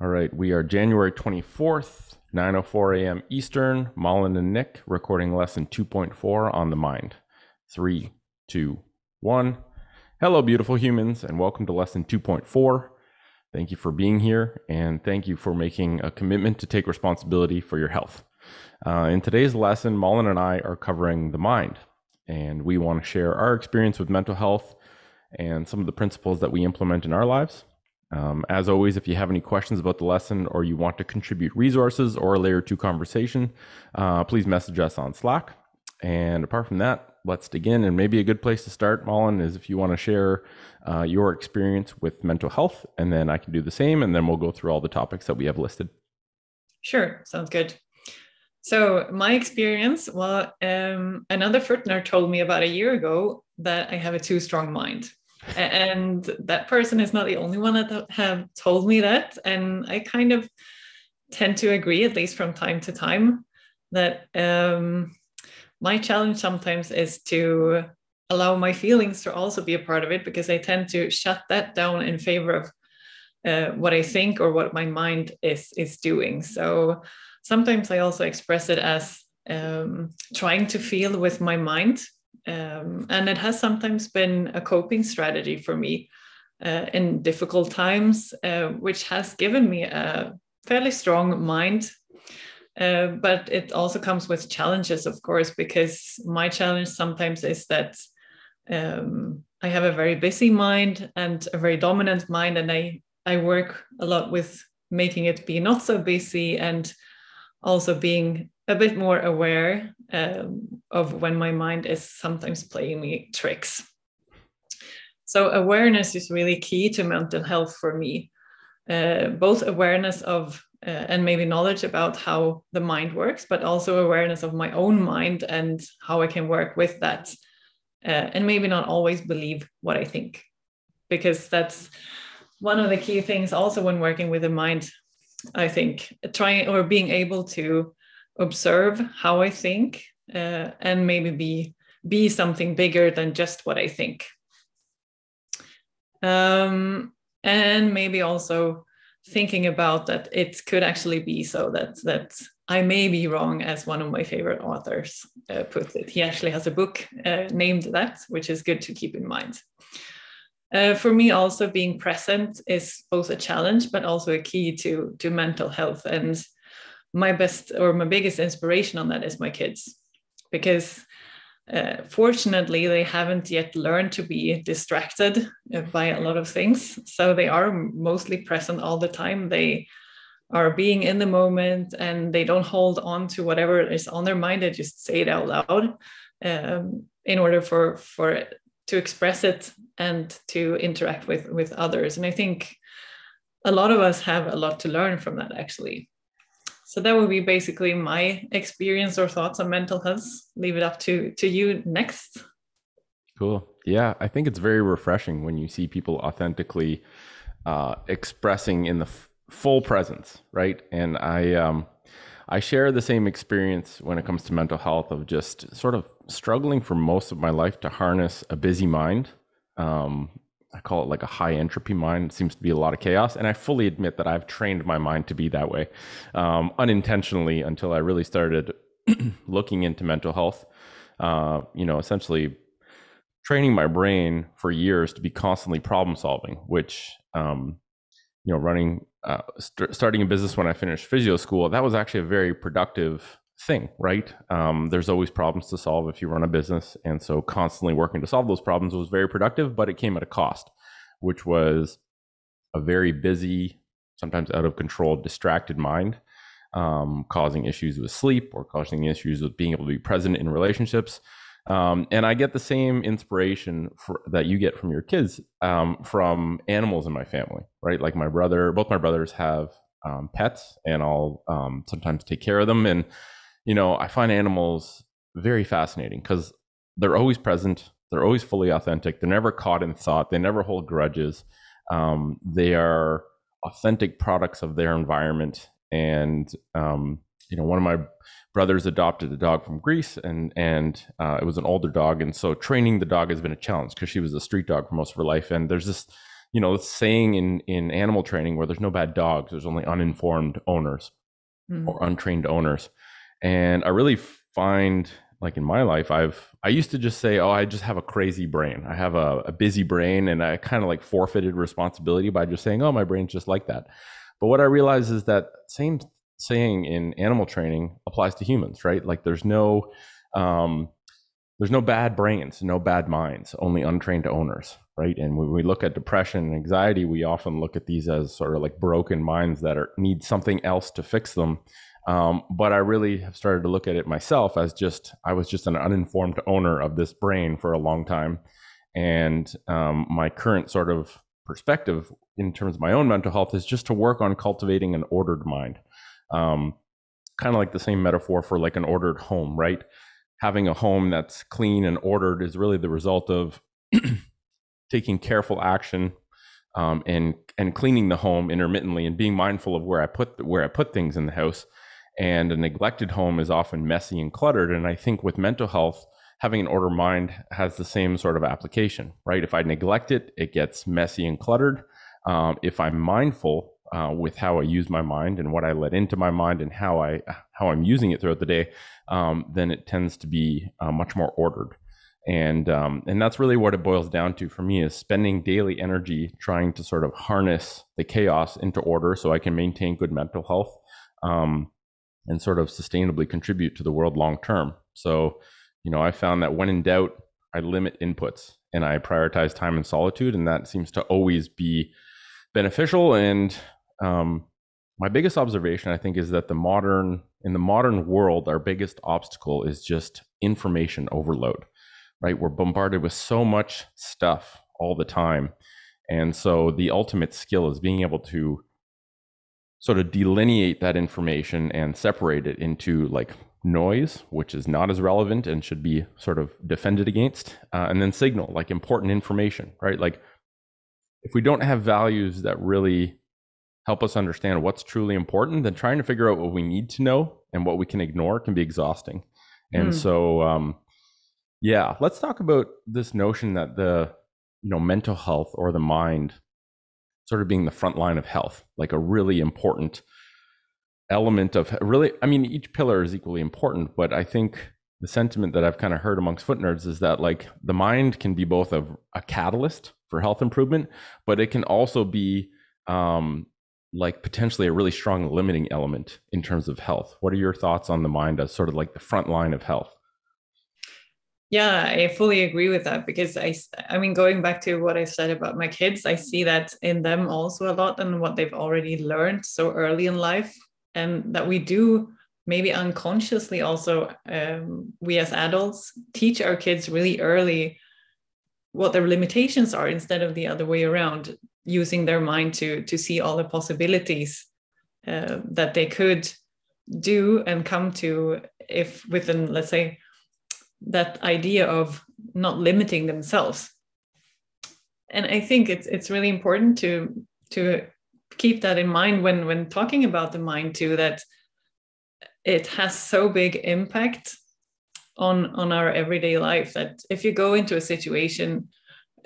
All right, we are January 24th, 9:04 a.m. Eastern. Malin and Nick recording lesson 2.4 on the mind. Three, two, one. Hello, beautiful humans, and welcome to lesson 2.4. Thank you for being here, and thank you for making a commitment to take responsibility for your health. Uh, in today's lesson, Malin and I are covering the mind, and we want to share our experience with mental health and some of the principles that we implement in our lives. Um, as always, if you have any questions about the lesson or you want to contribute resources or a layer two conversation, uh, please message us on Slack. And apart from that, let's dig in. And maybe a good place to start, Malin, is if you want to share uh, your experience with mental health, and then I can do the same, and then we'll go through all the topics that we have listed. Sure, sounds good. So my experience, well, um, another Furtner told me about a year ago that I have a too strong mind and that person is not the only one that have told me that. And i kind of tend to agree at least from time to time that um, my challenge sometimes is to allow my feelings to also be a part of it because i tend to shut that down in favor of uh, what i think or what my mind is is doing. So sometimes i also express it as um, trying to feel with my mind um, and it has sometimes been a coping strategy for me uh, in difficult times, uh, which has given me a fairly strong mind. Uh, but it also comes with challenges, of course, because my challenge sometimes is that um, I have a very busy mind and a very dominant mind, and I, I work a lot with making it be not so busy and also being a bit more aware um, of when my mind is sometimes playing me tricks. So, awareness is really key to mental health for me. Uh, both awareness of uh, and maybe knowledge about how the mind works, but also awareness of my own mind and how I can work with that. Uh, and maybe not always believe what I think, because that's one of the key things also when working with the mind. I think trying or being able to observe how I think uh, and maybe be be something bigger than just what I think. Um, and maybe also thinking about that it could actually be so that that I may be wrong, as one of my favorite authors uh, puts it. He actually has a book uh, named that, which is good to keep in mind. Uh, for me, also being present is both a challenge, but also a key to to mental health and my best or my biggest inspiration on that is my kids because uh, fortunately they haven't yet learned to be distracted uh, by a lot of things. So they are mostly present all the time. They are being in the moment and they don't hold on to whatever is on their mind. They just say it out loud um, in order for for to express it and to interact with with others. And i think a lot of us have a lot to learn from that actually so that would be basically my experience or thoughts on mental health. Leave it up to to you next. Cool. Yeah i think it's very refreshing when you see people authentically uh, expressing in the f- full presence right? And i um i share the same experience when it comes to mental health of just sort of struggling for most of my life to harness a busy mind um, I call it like a high entropy mind. It seems to be a lot of chaos. And I fully admit that I've trained my mind to be that way um, unintentionally until I really started looking into mental health. Uh, you know, essentially training my brain for years to be constantly problem solving, which, um, you know, running, uh, st- starting a business when I finished physio school, that was actually a very productive thing, right? Um, there's always problems to solve if you run a business. And so constantly working to solve those problems was very productive, but it came at a cost, which was a very busy, sometimes out of control, distracted mind, um, causing issues with sleep or causing issues with being able to be present in relationships. Um, and I get the same inspiration for, that you get from your kids um, from animals in my family, right? Like my brother, both my brothers have um, pets, and I'll um, sometimes take care of them. And you know, I find animals very fascinating because they're always present, they're always fully authentic, they're never caught in thought, they never hold grudges. Um, they are authentic products of their environment. And um, you know, one of my brothers adopted a dog from Greece, and and uh, it was an older dog, and so training the dog has been a challenge because she was a street dog for most of her life. And there's this you know, saying in in animal training where there's no bad dogs, there's only uninformed owners mm. or untrained owners. And I really find like in my life, I've I used to just say, oh, I just have a crazy brain. I have a, a busy brain, and I kind of like forfeited responsibility by just saying, oh, my brain's just like that. But what I realize is that same saying in animal training applies to humans, right? Like there's no um, there's no bad brains, no bad minds, only untrained owners, right? And when we look at depression and anxiety, we often look at these as sort of like broken minds that are need something else to fix them. Um, but I really have started to look at it myself as just I was just an uninformed owner of this brain for a long time, and um, my current sort of perspective in terms of my own mental health is just to work on cultivating an ordered mind. Um, kind of like the same metaphor for like an ordered home, right? Having a home that's clean and ordered is really the result of taking careful action um, and and cleaning the home intermittently and being mindful of where I put where I put things in the house. And a neglected home is often messy and cluttered. And I think with mental health, having an ordered mind has the same sort of application, right? If I neglect it, it gets messy and cluttered. Um, if I'm mindful uh, with how I use my mind and what I let into my mind and how I how I'm using it throughout the day, um, then it tends to be uh, much more ordered. And um, and that's really what it boils down to for me is spending daily energy trying to sort of harness the chaos into order so I can maintain good mental health um, and sort of sustainably contribute to the world long term. So, you know, I found that when in doubt, I limit inputs and I prioritize time and solitude, and that seems to always be beneficial. And um, my biggest observation, I think, is that the modern in the modern world, our biggest obstacle is just information overload. Right, we're bombarded with so much stuff all the time, and so the ultimate skill is being able to sort of delineate that information and separate it into like noise, which is not as relevant and should be sort of defended against, uh, and then signal, like important information, right? Like if we don't have values that really help us understand what's truly important, then trying to figure out what we need to know and what we can ignore can be exhausting. And mm. so, um, yeah, let's talk about this notion that the you know mental health or the mind sort of being the front line of health, like a really important element of really. I mean, each pillar is equally important, but I think the sentiment that I've kind of heard amongst foot nerds is that like the mind can be both a, a catalyst for health improvement, but it can also be um, like potentially a really strong limiting element in terms of health. What are your thoughts on the mind as sort of like the front line of health? Yeah, I fully agree with that because I, I mean, going back to what I said about my kids, I see that in them also a lot and what they've already learned so early in life, and that we do maybe unconsciously also um, we as adults teach our kids really early what their limitations are instead of the other way around using their mind to to see all the possibilities uh, that they could do and come to if within let's say that idea of not limiting themselves. And i think it's it's really important to to keep that in mind when when talking about the mind too that it has so big impact on on our everyday life that if you go into a situation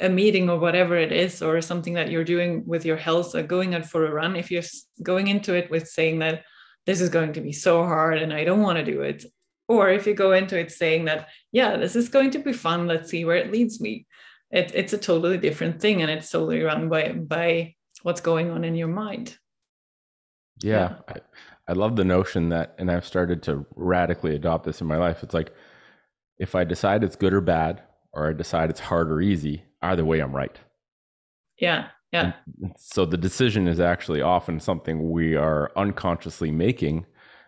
a meeting or whatever it is or something that you're doing with your health or going out for a run if you're going into it with saying that this is going to be so hard and i don't want to do it or if you go into it saying that yeah this is going to be fun let's see where it leads me. It, it's a totally different thing and it's totally run by by what's going on in your mind. Yeah, yeah. I, I love the notion that and i've started to radically adopt this in my life. It's like if i decide it's good or bad or i decide it's hard or easy either way i'm right. Yeah yeah. And so the decision is actually often something we are unconsciously making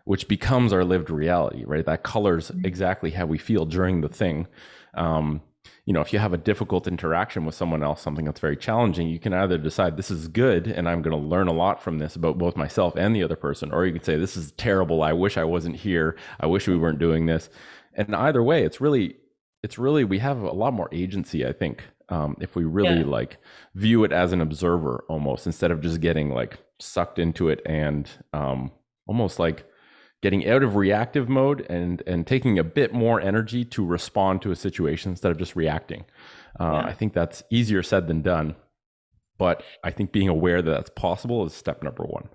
which becomes our lived reality, right? That colors mm-hmm. exactly how we feel during the thing. Um, you know, if you have a difficult interaction with someone else, something that's very challenging, you can either decide this is good and I'm going to learn a lot from this about both myself and the other person, or you can say this is terrible. I wish I wasn't here. I wish we weren't doing this. And either way, it's really, it's really we have a lot more agency, I think, um, if we really yeah. like view it as an observer almost instead of just getting like sucked into it and um, almost like getting out of reactive mode and and taking a bit more energy to respond to a situation instead of just reacting. Uh, yeah. I think that's easier said than done. but I think being aware that that's possible is step number one.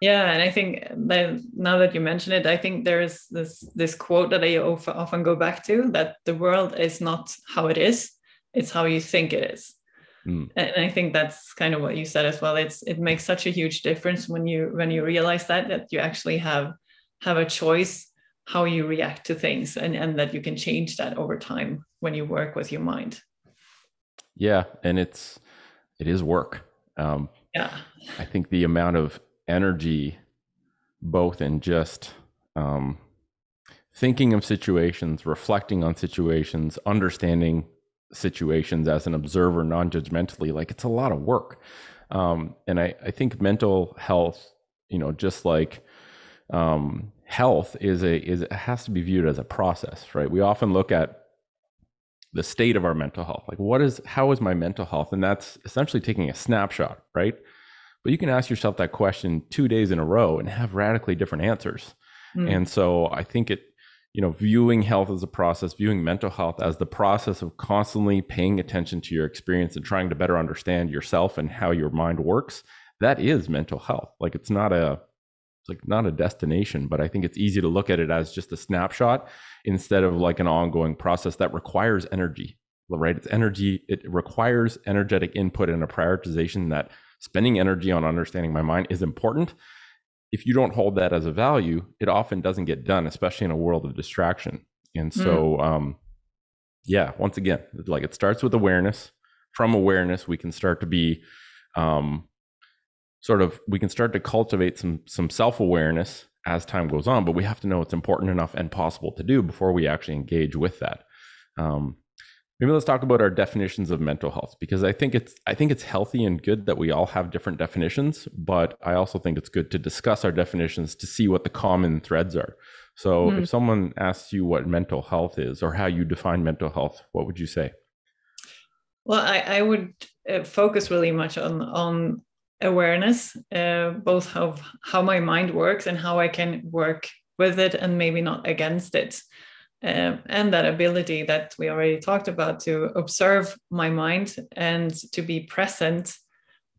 Yeah, and I think that now that you mention it, I think there's this this quote that I often go back to that the world is not how it is; it's how you think it is. Mm. And I think that's kind of what you said as well. It's it makes such a huge difference when you when you realize that that you actually have have a choice how you react to things and, and that you can change that over time when you work with your mind. Yeah, and it's it is work. Um, yeah, I think the amount of energy, both in just um, thinking of situations, reflecting on situations, understanding situations as an observer, non judgmentally, like it's a lot of work. Um, and I, I think mental health, you know, just like um, health is a is it has to be viewed as a process, right? We often look at the state of our mental health, like what is how is my mental health, and that's essentially taking a snapshot, right? But you can ask yourself that question two days in a row and have radically different answers. Mm. And so I think it, you know, viewing health as a process, viewing mental health as the process of constantly paying attention to your experience and trying to better understand yourself and how your mind works, that is mental health. Like it's not a it's like not a destination, but I think it's easy to look at it as just a snapshot instead of like an ongoing process that requires energy, right? It's energy, it requires energetic input and a prioritization that spending energy on understanding my mind is important. If you don't hold that as a value, it often doesn't get done, especially in a world of distraction. And so, mm. um, yeah, once again, like it starts with awareness. From awareness, we can start to be um, sort of we can start to cultivate some some self-awareness as time goes on but we have to know it's important enough and possible to do before we actually engage with that. Um, maybe let's talk about our definitions of mental health because i think it's i think it's healthy and good that we all have different definitions but i also think it's good to discuss our definitions to see what the common threads are. So mm. if someone asks you what mental health is or how you define mental health what would you say? Well i, I would uh, focus really much on on awareness, uh, both of how my mind works and how I can work with it and maybe not against it. Um, and that ability that we already talked about to observe my mind and to be present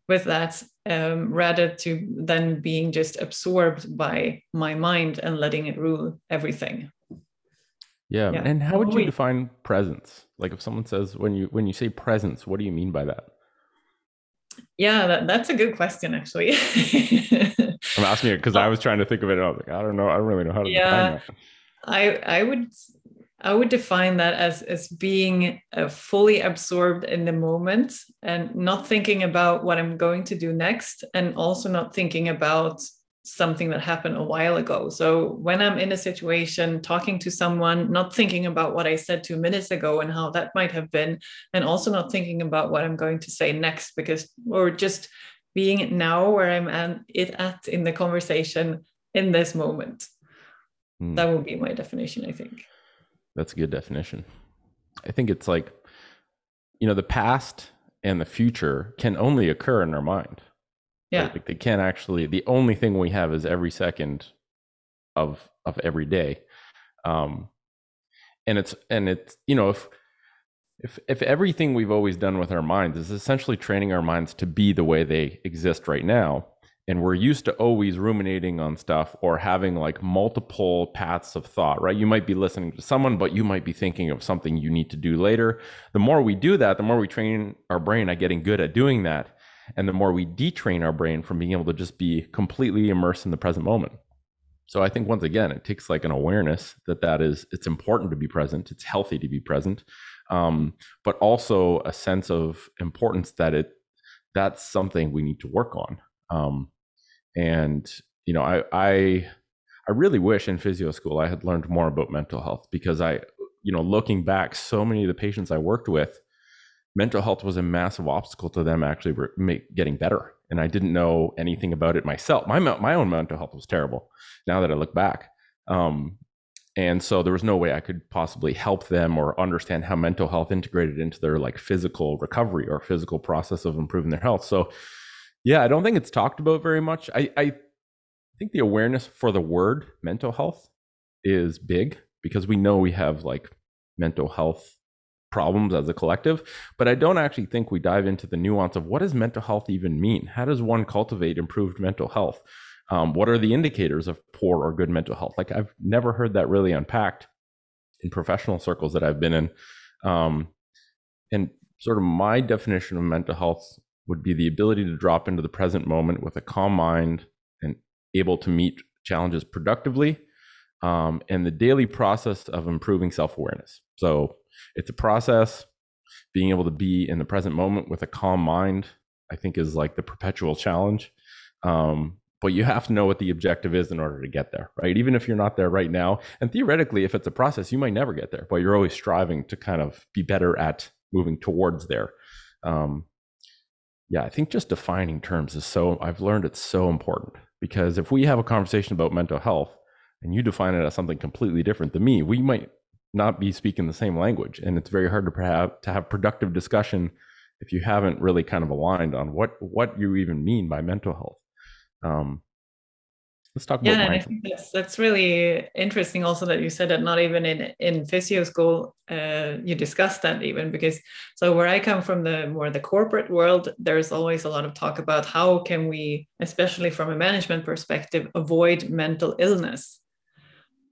with that um, rather to than being just absorbed by my mind and letting it rule everything yeah. yeah. and how would you define presence like if someone says when you when you say presence what do you mean by that yeah, that, that's a good question, actually. I'm asking it because I was trying to think of it. I was like, I don't know. I don't really know how to yeah, define that. I I would I would define that as as being uh, fully absorbed in the moment and not thinking about what I'm going to do next, and also not thinking about something that happened a while ago. So when I'm in a situation talking to someone, not thinking about what I said two minutes ago and how that might have been, and also not thinking about what I'm going to say next, because or just being now where I'm at it at in the conversation in this moment. Hmm. That would be my definition, I think. That's a good definition. I think it's like, you know, the past and the future can only occur in our mind. Yeah. Like they can't actually the only thing we have is every second of of every day. Um and it's and it's you know if if if everything we've always done with our minds is essentially training our minds to be the way they exist right now and we're used to always ruminating on stuff or having like multiple paths of thought right you might be listening to someone but you might be thinking of something you need to do later the more we do that the more we train our brain at getting good at doing that and the more we detrain our brain from being able to just be completely immersed in the present moment. So i think once again it takes like an awareness that that is it's important to be present it's healthy to be present um, but also a sense of importance that it that's something we need to work on. Um, and you know i i i really wish in physio school i had learned more about mental health because i you know looking back so many of the patients i worked with mental health was a massive obstacle to them actually make, getting better. And I didn't know anything about it myself. My my own mental health was terrible. Now that I look back, um, and so there was no way I could possibly help them or understand how mental health integrated into their like physical recovery or physical process of improving their health. So, yeah, I don't think it's talked about very much. I, I think the awareness for the word mental health is big because we know we have like mental health problems as a collective, but I don't actually think we dive into the nuance of what does mental health even mean? How does one cultivate improved mental health? Um, what are the indicators of poor or good mental health? Like I've never heard that really unpacked in professional circles that I've been in. Um, and sort of my definition of mental health would be the ability to drop into the present moment with a calm mind and able to meet challenges productively um, and the daily process of improving self awareness. So it's a process. Being able to be in the present moment with a calm mind, I think, is like the perpetual challenge. Um, but you have to know what the objective is in order to get there, right? Even if you're not there right now. And theoretically, if it's a process, you might never get there, but you're always striving to kind of be better at moving towards there. Um, yeah, I think just defining terms is so, I've learned it's so important because if we have a conversation about mental health and you define it as something completely different than me, we might not be speaking the same language. And it's very hard to have, to have productive discussion if you haven't really kind of aligned on what, what you even mean by mental health. Um, let's talk about yeah, I think that's that's really interesting. Also, that you said that not even in in physio school uh, you discussed that even because so where I come from the more the corporate world, there's always a lot of talk about how can we, especially from a management perspective, avoid mental illness.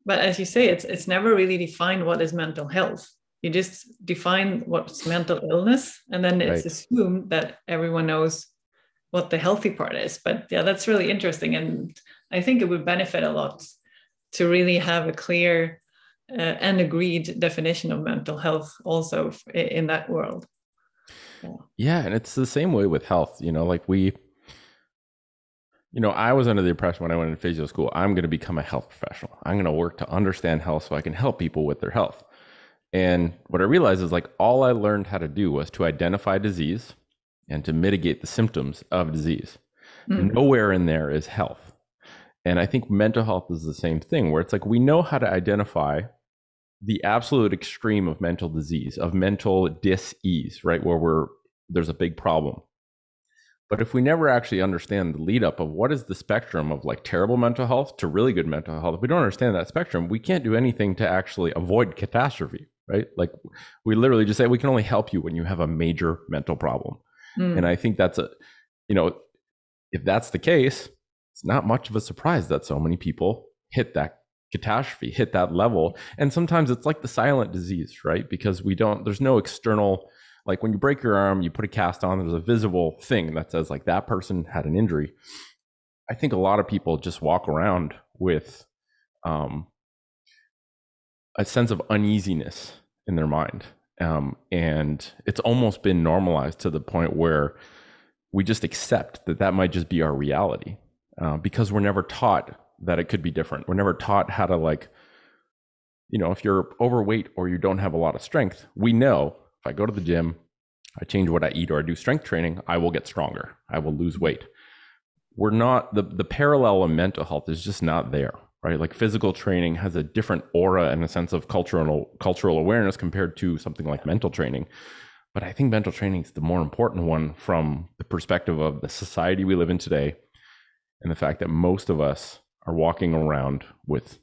But as you say, it's it's never really defined what is mental health. You just define what's mental illness, and then it's right. assumed that everyone knows what the healthy part is. But yeah, that's really interesting. And I think it would benefit a lot to really have a clear uh, and agreed definition of mental health also in that world. Yeah. yeah. And it's the same way with health. You know, like we, you know, I was under the impression when I went into physio school, I'm going to become a health professional. I'm going to work to understand health so I can help people with their health. And what I realized is like all I learned how to do was to identify disease, and to mitigate the symptoms of disease. Mm. Nowhere in there is health. And I think mental health is the same thing, where it's like we know how to identify the absolute extreme of mental disease, of mental dis-ease, right? Where we're there's a big problem. But if we never actually understand the lead up of what is the spectrum of like terrible mental health to really good mental health, if we don't understand that spectrum, we can't do anything to actually avoid catastrophe, right? Like we literally just say we can only help you when you have a major mental problem. Mm. And I think that's a, you know, if that's the case, it's not much of a surprise that so many people hit that catastrophe, hit that level. And sometimes it's like the silent disease, right? Because we don't, there's no external, like when you break your arm, you put a cast on, there's a visible thing that says like that person had an injury. I think a lot of people just walk around with um, a sense of uneasiness in their mind um, and it's almost been normalized to the point where we just accept that that might just be our reality uh, because we're never taught that it could be different. We're never taught how to, like, you know, if you're overweight or you don't have a lot of strength, we know if I go to the gym, I change what I eat or I do strength training, I will get stronger. I will lose weight. We're not the the parallel of mental health is just not there right? Like physical training has a different aura and a sense of cultural cultural awareness compared to something like mental training. But I think mental training is the more important one from the perspective of the society we live in today and the fact that most of us are walking around with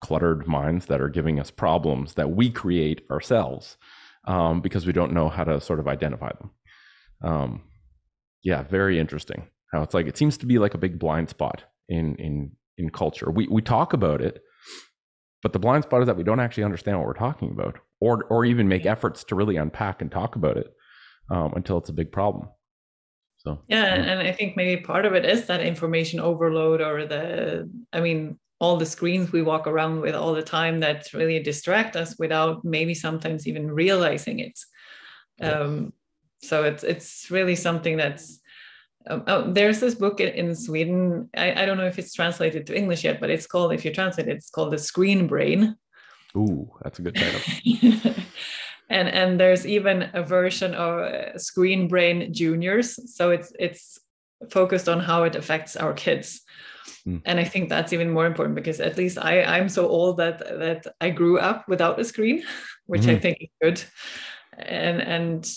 cluttered minds that are giving us problems that we create ourselves um, because we don't know how to sort of identify them. Um, yeah, very interesting. How it's like it seems to be like a big blind spot in in in culture. We we talk about it, but the blind spot is that we don't actually understand what we're talking about, or or even make efforts to really unpack and talk about it um, until it's a big problem. So yeah, and I think maybe part of it is that information overload, or the I mean all the screens we walk around with all the time that really distract us without maybe sometimes even realizing it. Um, so it's it's really something that's um, oh, there's this book in, in Sweden. I, I, don't know if it's translated to English yet, but it's called, if you translate it, it's called The Screen Brain. Ooh, that's a good title. and and there's even a version of uh, Screen Brain Juniors. So it's it's focused on how it affects our kids. Mm. And I think that's even more important because at least I, I'm so old that that I grew up without a screen, which mm. I think is good. And and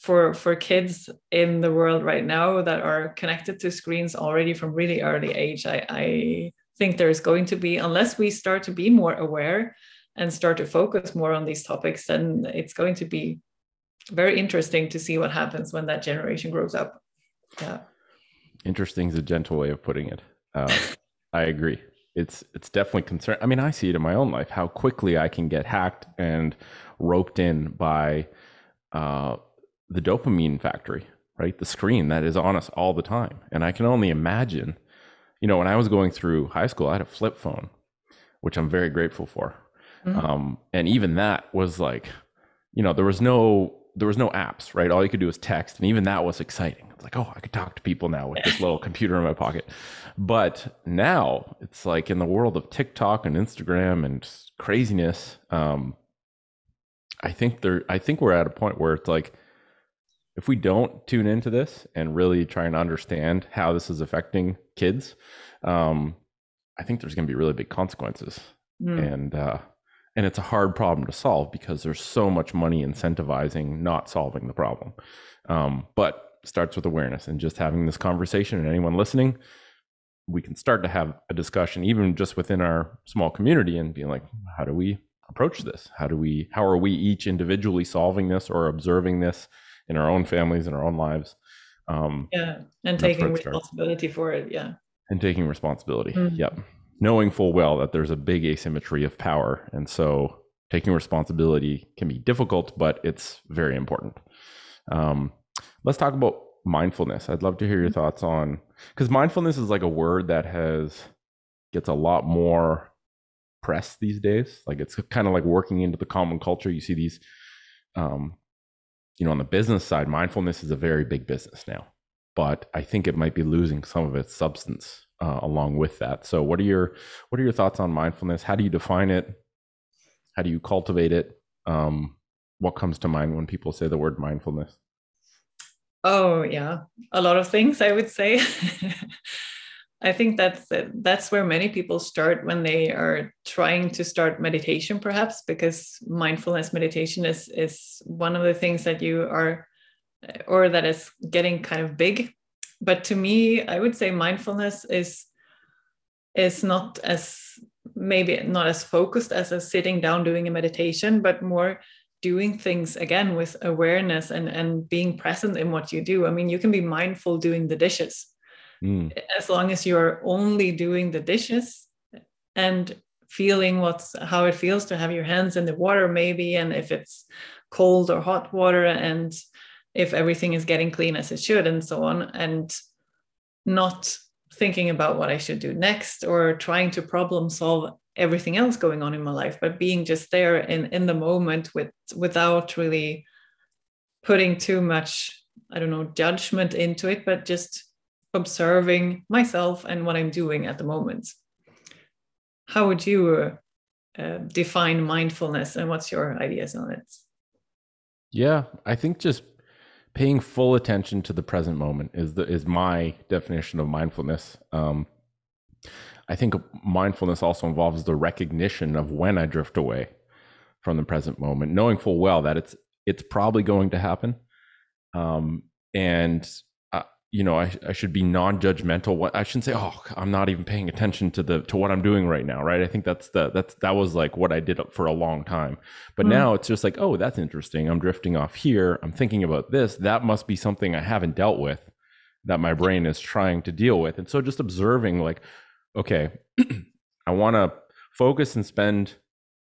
for for kids in the world right now that are connected to screens already from really early age i, I think there's going to be unless we start to be more aware and start to focus more on these topics then it's going to be very interesting to see what happens when that generation grows up. Yeah. Interesting is a gentle way of putting it. Uh, I agree. It's it's definitely concern. I mean, I see it in my own life how quickly I can get hacked and roped in by uh, the dopamine factory, right? The screen that is on us all the time, and I can only imagine. You know, when I was going through high school, I had a flip phone, which I'm very grateful for. Mm-hmm. Um, and even that was like, you know, there was no there was no apps, right? All you could do was text, and even that was exciting. It's like, oh, I could talk to people now with this little computer in my pocket. But now it's like in the world of TikTok and Instagram and craziness. Um, I think there. I think we're at a point where it's like, if we don't tune into this and really try and understand how this is affecting kids, um, I think there's going to be really big consequences. Mm. And uh, and it's a hard problem to solve because there's so much money incentivizing not solving the problem. Um, but starts with awareness and just having this conversation and anyone listening we can start to have a discussion even just within our small community and being like how do we approach this? How do we how are we each individually solving this or observing this in our own families in our own lives? Um, yeah and taking responsibility for it yeah. And taking responsibility mm-hmm. yep knowing full well that there's a big asymmetry of power and so taking responsibility can be difficult but it's very important um, let's talk about mindfulness. I'd love to hear your mm-hmm. thoughts on because mindfulness is like a word that has gets a lot more press these days. Like it's kind of like working into the common culture. You see these, um, you know, on the business side, mindfulness is a very big business now, but I think it might be losing some of its substance uh, along with that. So, what are your what are your thoughts on mindfulness? How do you define it? How do you cultivate it? Um, what comes to mind when people say the word mindfulness? Oh yeah, a lot of things I would say. I think that's that's where many people start when they are trying to start meditation, perhaps because mindfulness meditation is is one of the things that you are, or that is getting kind of big. But to me, I would say mindfulness is is not as maybe not as focused as a sitting down doing a meditation, but more doing things again with awareness and and being present in what you do i mean you can be mindful doing the dishes mm. as long as you're only doing the dishes and feeling what's how it feels to have your hands in the water maybe and if it's cold or hot water and if everything is getting clean as it should and so on and not thinking about what i should do next or trying to problem solve everything else going on in my life but being just there in in the moment with without really putting too much i don't know judgment into it but just observing myself and what i'm doing at the moment. How would you uh, define mindfulness and what's your ideas on it? Yeah i think just paying full attention to the present moment is the is my definition of mindfulness. Um, I think mindfulness also involves the recognition of when I drift away from the present moment, knowing full well that it's it's probably going to happen, um, and you know I, I should be non-judgmental. What I shouldn't say, oh, I'm not even paying attention to the to what I'm doing right now, right? I think that's the that's that was like what I did for a long time, but mm. now it's just like, oh, that's interesting. I'm drifting off here. I'm thinking about this. That must be something I haven't dealt with that my brain is trying to deal with, and so just observing like okay, I want to focus and spend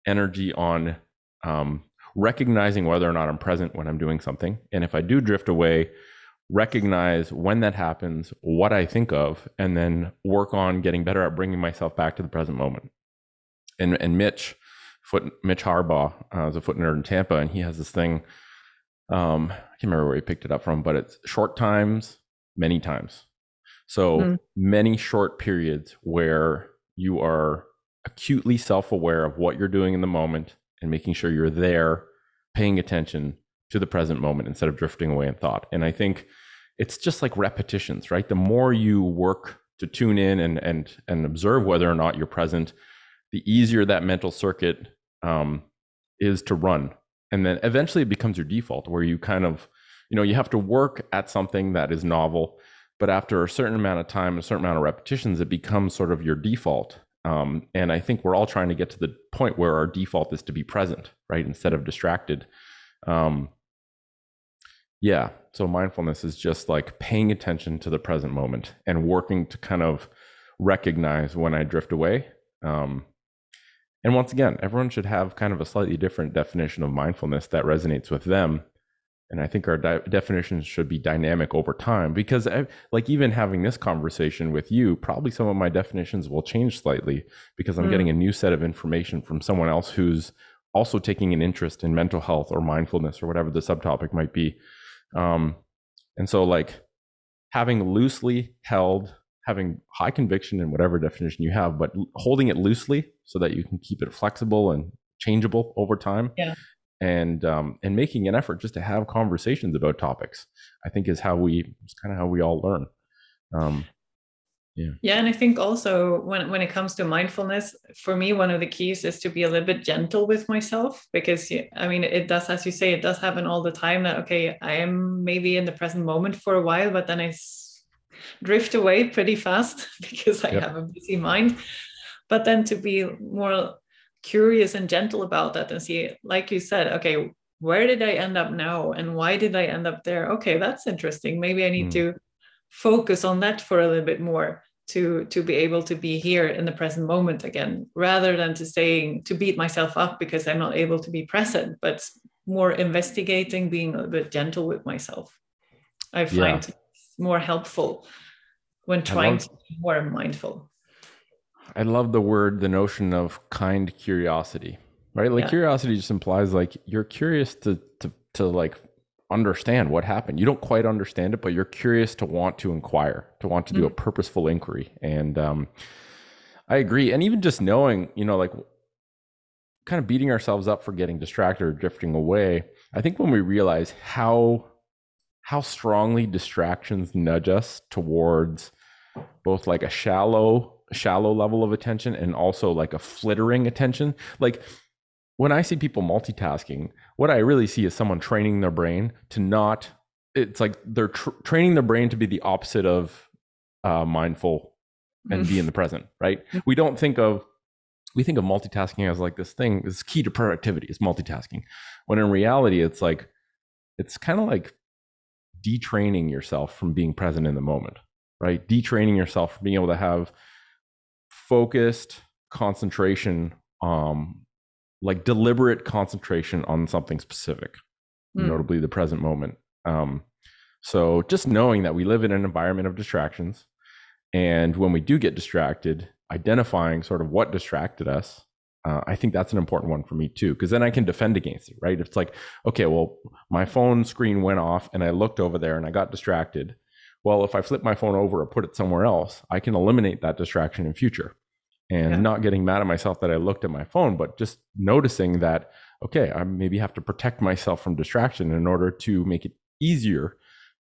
energy on um, recognizing whether or not I'm present when I'm doing something. And if I do drift away, recognize when that happens, what I think of, and then work on getting better at bringing myself back to the present moment. And, and Mitch, foot, Mitch Harbaugh uh, is a foot nerd in Tampa, and he has this thing. Um, I can't remember where he picked it up from, but it's short times, many times. So mm-hmm. many short periods where you are acutely self aware of what you're doing in the moment and making sure you're there, paying attention to the present moment instead of drifting away in thought. And I think it's just like repetitions, right? The more you work to tune in and and and observe whether or not you're present, the easier that mental circuit um, is to run. And then eventually it becomes your default where you kind of, you know, you have to work at something that is novel but after a certain amount of time, a certain amount of repetitions, it becomes sort of your default. Um, and I think we're all trying to get to the point where our default is to be present, right, instead of distracted. Um, Yeah. So mindfulness is just like paying attention to the present moment and working to kind of recognize when I drift away. Um, and once again, everyone should have kind of a slightly different definition of mindfulness that resonates with them. And I think our di- definitions should be dynamic over time because, I, like, even having this conversation with you, probably some of my definitions will change slightly because I'm mm. getting a new set of information from someone else who's also taking an interest in mental health or mindfulness or whatever the subtopic might be. Um, and so, like, having loosely held having high conviction in whatever definition you have, but holding it loosely so that you can keep it flexible and changeable over time. Yeah. And um, and making an effort just to have conversations about topics, I think is how we it's kind of how we all learn. Um, yeah. yeah and i think also when, when it comes to mindfulness for me one of the keys is to be a little bit gentle with myself because i mean it does as you say it does happen all the time that okay i am maybe in the present moment for a while but then i drift away pretty fast because I have a busy mind. But then to be more curious and gentle about that and see, like you said, okay, where did I end up now? And why did I end up there? Okay, that's interesting. Maybe I need mm. to focus on that for a little bit more to to be able to be here in the present moment again rather than to saying to beat myself up because i'm not able to be present but more investigating being a bit gentle with myself i find yeah more helpful when trying love, to be more mindful. I love the word, the notion of kind curiosity, right? Like yeah. curiosity just implies like you're curious to to to like understand what happened. You don't quite understand it, but you're curious to want to inquire, to want to do mm-hmm. a purposeful inquiry. And um, I agree. And even just knowing, you know, like kind of beating ourselves up for getting distracted or drifting away. I think when we realize how how strongly distractions nudge us towards both like a shallow shallow level of attention and also like a flittering attention like when i see people multitasking what i really see is someone training their brain to not it's like they're tr- training their brain to be the opposite of uh, mindful and be in the present right we don't think of we think of multitasking as like this thing this key to productivity is multitasking when in reality it's like it's kind of like detraining yourself from being present in the moment, right? Detraining yourself from being able to have focused concentration, um, like deliberate concentration on something specific, mm. notably the present moment. Um, so just knowing that we live in an environment of distractions, and when we do get distracted, identifying sort of what distracted us uh, I think that's an important one for me too, because then I can defend against it, right? It's like, okay, well, my phone screen went off and I looked over there and I got distracted. Well, if I flip my phone over or put it somewhere else, I can eliminate that distraction in future and yeah. not getting mad at myself that I looked at my phone, but just noticing that, okay, I maybe have to protect myself from distraction in order to make it easier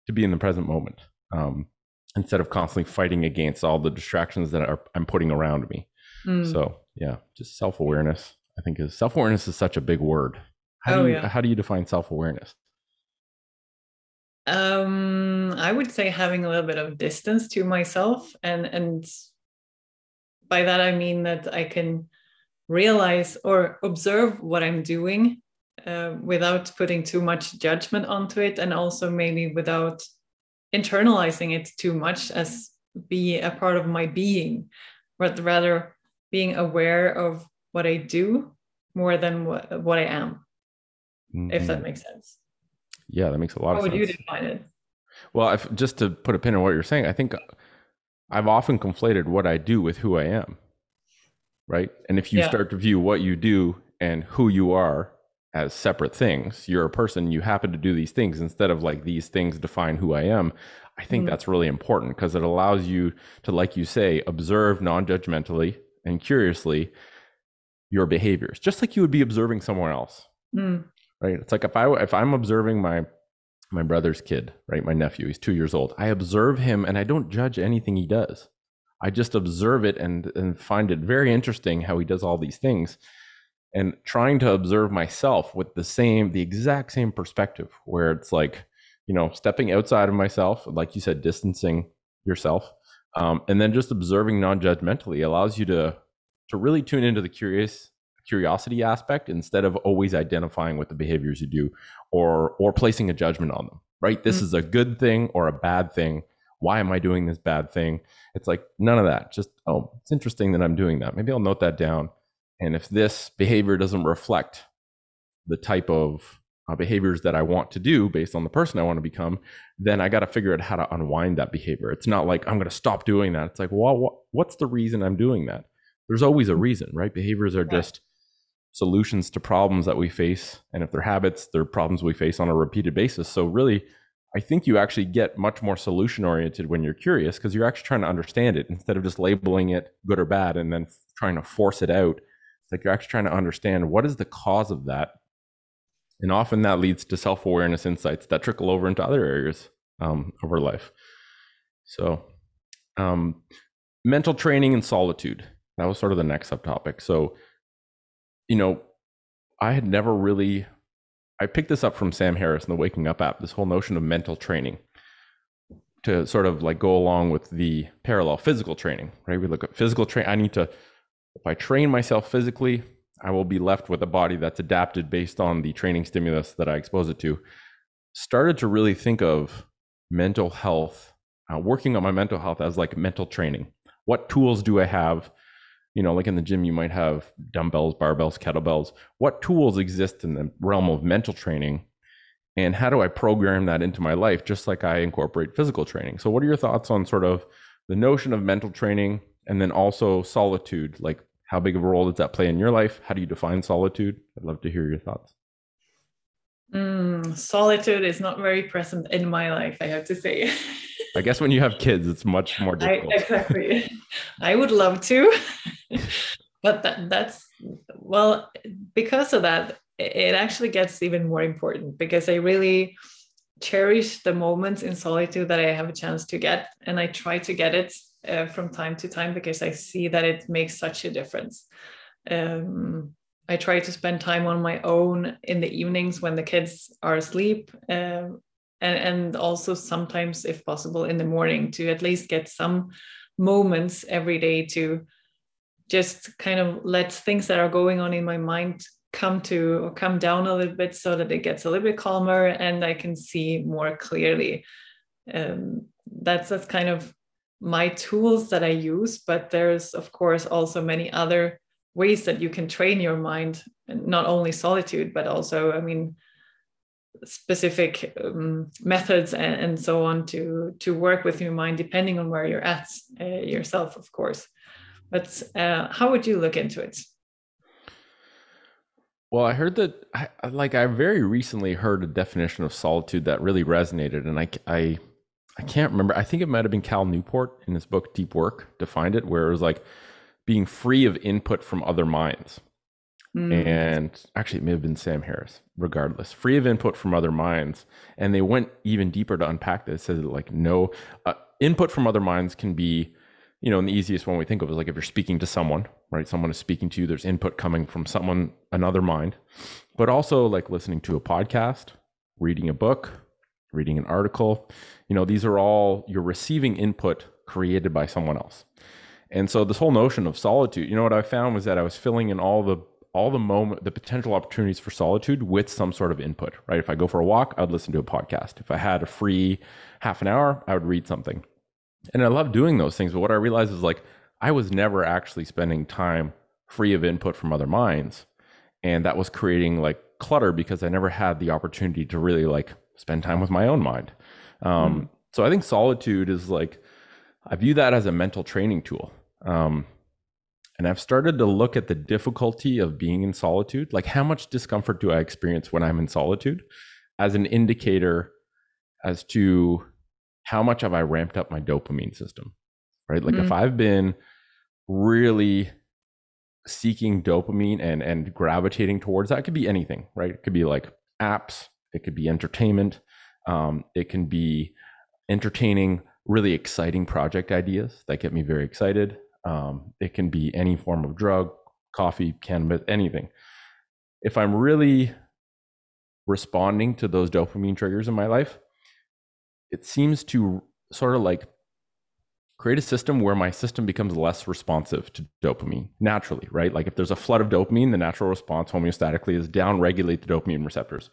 to be in the present moment um, instead of constantly fighting against all the distractions that are, I'm putting around me. Mm. So yeah, just self awareness. I think is self awareness is such a big word. How oh, do you, yeah. how do you define self awareness? Um, I would say having a little bit of distance to myself, and and by that I mean that I can realize or observe what I'm doing uh, without putting too much judgment onto it, and also maybe without internalizing it too much as be a part of my being, but rather being aware of what I do more than what, what I am, mm-hmm. if that mm-hmm. makes sense. Yeah, that makes a lot How of sense. How would you define it? Well, if, just to put a pin in what you're saying, I think I've often conflated what I do with who I am. Right. And if you yeah. start to view what you do and who you are as separate things, you're a person, you happen to do these things instead of like these things define who I am. I think mm-hmm. that's really important because it allows you to, like you say, observe non judgmentally, and curiously your behaviors, just like you would be observing someone else. Mm. Right? It's like if I if I'm observing my my brother's kid, right, my nephew, he's two years old. I observe him and I don't judge anything he does. I just observe it and and find it very interesting how he does all these things and trying to observe myself with the same the exact same perspective where it's like you know stepping outside of myself like you said distancing yourself um, and then just observing non-judgmentally allows you to to really tune into the curious curiosity aspect instead of always identifying with the behaviors you do or or placing a judgment on them right? This mm-hmm. is a good thing or a bad thing. Why am I doing this bad thing? It's like none of that. Just, oh, it's interesting that I'm doing that. Maybe I'll note that down. And if this behavior doesn't reflect the type of uh, behaviors that I want to do based on the person I want to become, then I got to figure out how to unwind that behavior. It's not like I'm going to stop doing that. It's like, well, what, what's the reason I'm doing that? There's always a reason, right? Behaviors are just solutions to problems that we face. And if they're habits, they're problems we face on a repeated basis. So, really, I think you actually get much more solution oriented when you're curious because you're actually trying to understand it instead of just labeling it good or bad and then trying to force it out. It's like you're actually trying to understand what is the cause of that and often that leads to self awareness insights that trickle over into other areas um, of our life. So, um, mental training and solitude. That was sort of the next subtopic. So, you know, I had never really, I picked this up from Sam Harris in the Waking Up app, this whole notion of mental training to sort of like go along with the parallel physical training, right? We look at physical train. I need to, if I train myself physically, I will be left with a body that's adapted based on the training stimulus that I expose it to. Started to really think of mental health, uh, working on my mental health as like mental training. What tools do I have? You know, like in the gym, you might have dumbbells, barbells, kettlebells. What tools exist in the realm of mental training? And how do I program that into my life, just like I incorporate physical training? So, what are your thoughts on sort of the notion of mental training and then also solitude? Like, how big of a role does that play in your life? How do you define solitude? I'd love to hear your thoughts. Mm, solitude is not very present in my life, I have to say. I guess when you have kids, it's much more difficult. I, exactly. I would love to, but that, that's well, because of that, it actually gets even more important because I really cherish the moments in solitude that I have a chance to get, and I try to get it uh, from time to time because I see that it makes such a difference. Um, I try to spend time on my own in the evenings when the kids are asleep, um, and, and also sometimes, if possible, in the morning to at least get some moments every day to just kind of let things that are going on in my mind come to or come down a little bit so that it gets a little bit calmer and I can see more clearly. Um, that's that's kind of my tools that I use, but there's of course also many other ways that you can train your mind, not only solitude, but also, I mean, specific um, methods and, and, so on to to work with your mind, depending on where you're at uh, yourself, of course. But uh, how would you look into it? Well, I heard that, I, like, I very recently heard a definition of solitude that really resonated, and I, I I can't remember. I think it might have been Cal Newport in his book Deep Work defined it, where it was like being free of input from other minds. Mm. And actually, it may have been Sam Harris, regardless, free of input from other minds. And they went even deeper to unpack this. Said like, no, uh, input from other minds can be, you know, and the easiest one we think of is like if you're speaking to someone, right? Someone is speaking to you, there's input coming from someone, another mind, but also like listening to a podcast, reading a book, reading an article. You know, these are all you're receiving input created by someone else. And so this whole notion of solitude, you know what I found was that I was filling in all the all the moment the potential opportunities for solitude with some sort of input, right? If I go for a walk, I'd listen to a podcast. If I had a free half an hour, I would read something. And I love doing those things, but what I realized is like I was never actually spending time free of input from other minds. And that was creating like clutter because I never had the opportunity to really like spend time with my own mind. Um, mm. So I think solitude is like, I view that as a mental training tool. Um, and I've started to look at the difficulty of being in solitude. Like, how much discomfort do I experience when I'm in solitude as an indicator as to how much have I ramped up my dopamine system, right? Like, mm if I've been really seeking dopamine and and gravitating towards that, it could be anything, right? It could be like apps, it could be entertainment. Um, it can be entertaining, really exciting project ideas that get me very excited. Um, it can be any form of drug, coffee, cannabis, anything. If I'm really responding to those dopamine triggers in my life, it seems to sort of like create a system where my system becomes less responsive to dopamine naturally, right? Like if there's a flood of dopamine, the natural response homeostatically is downregulate the dopamine receptors.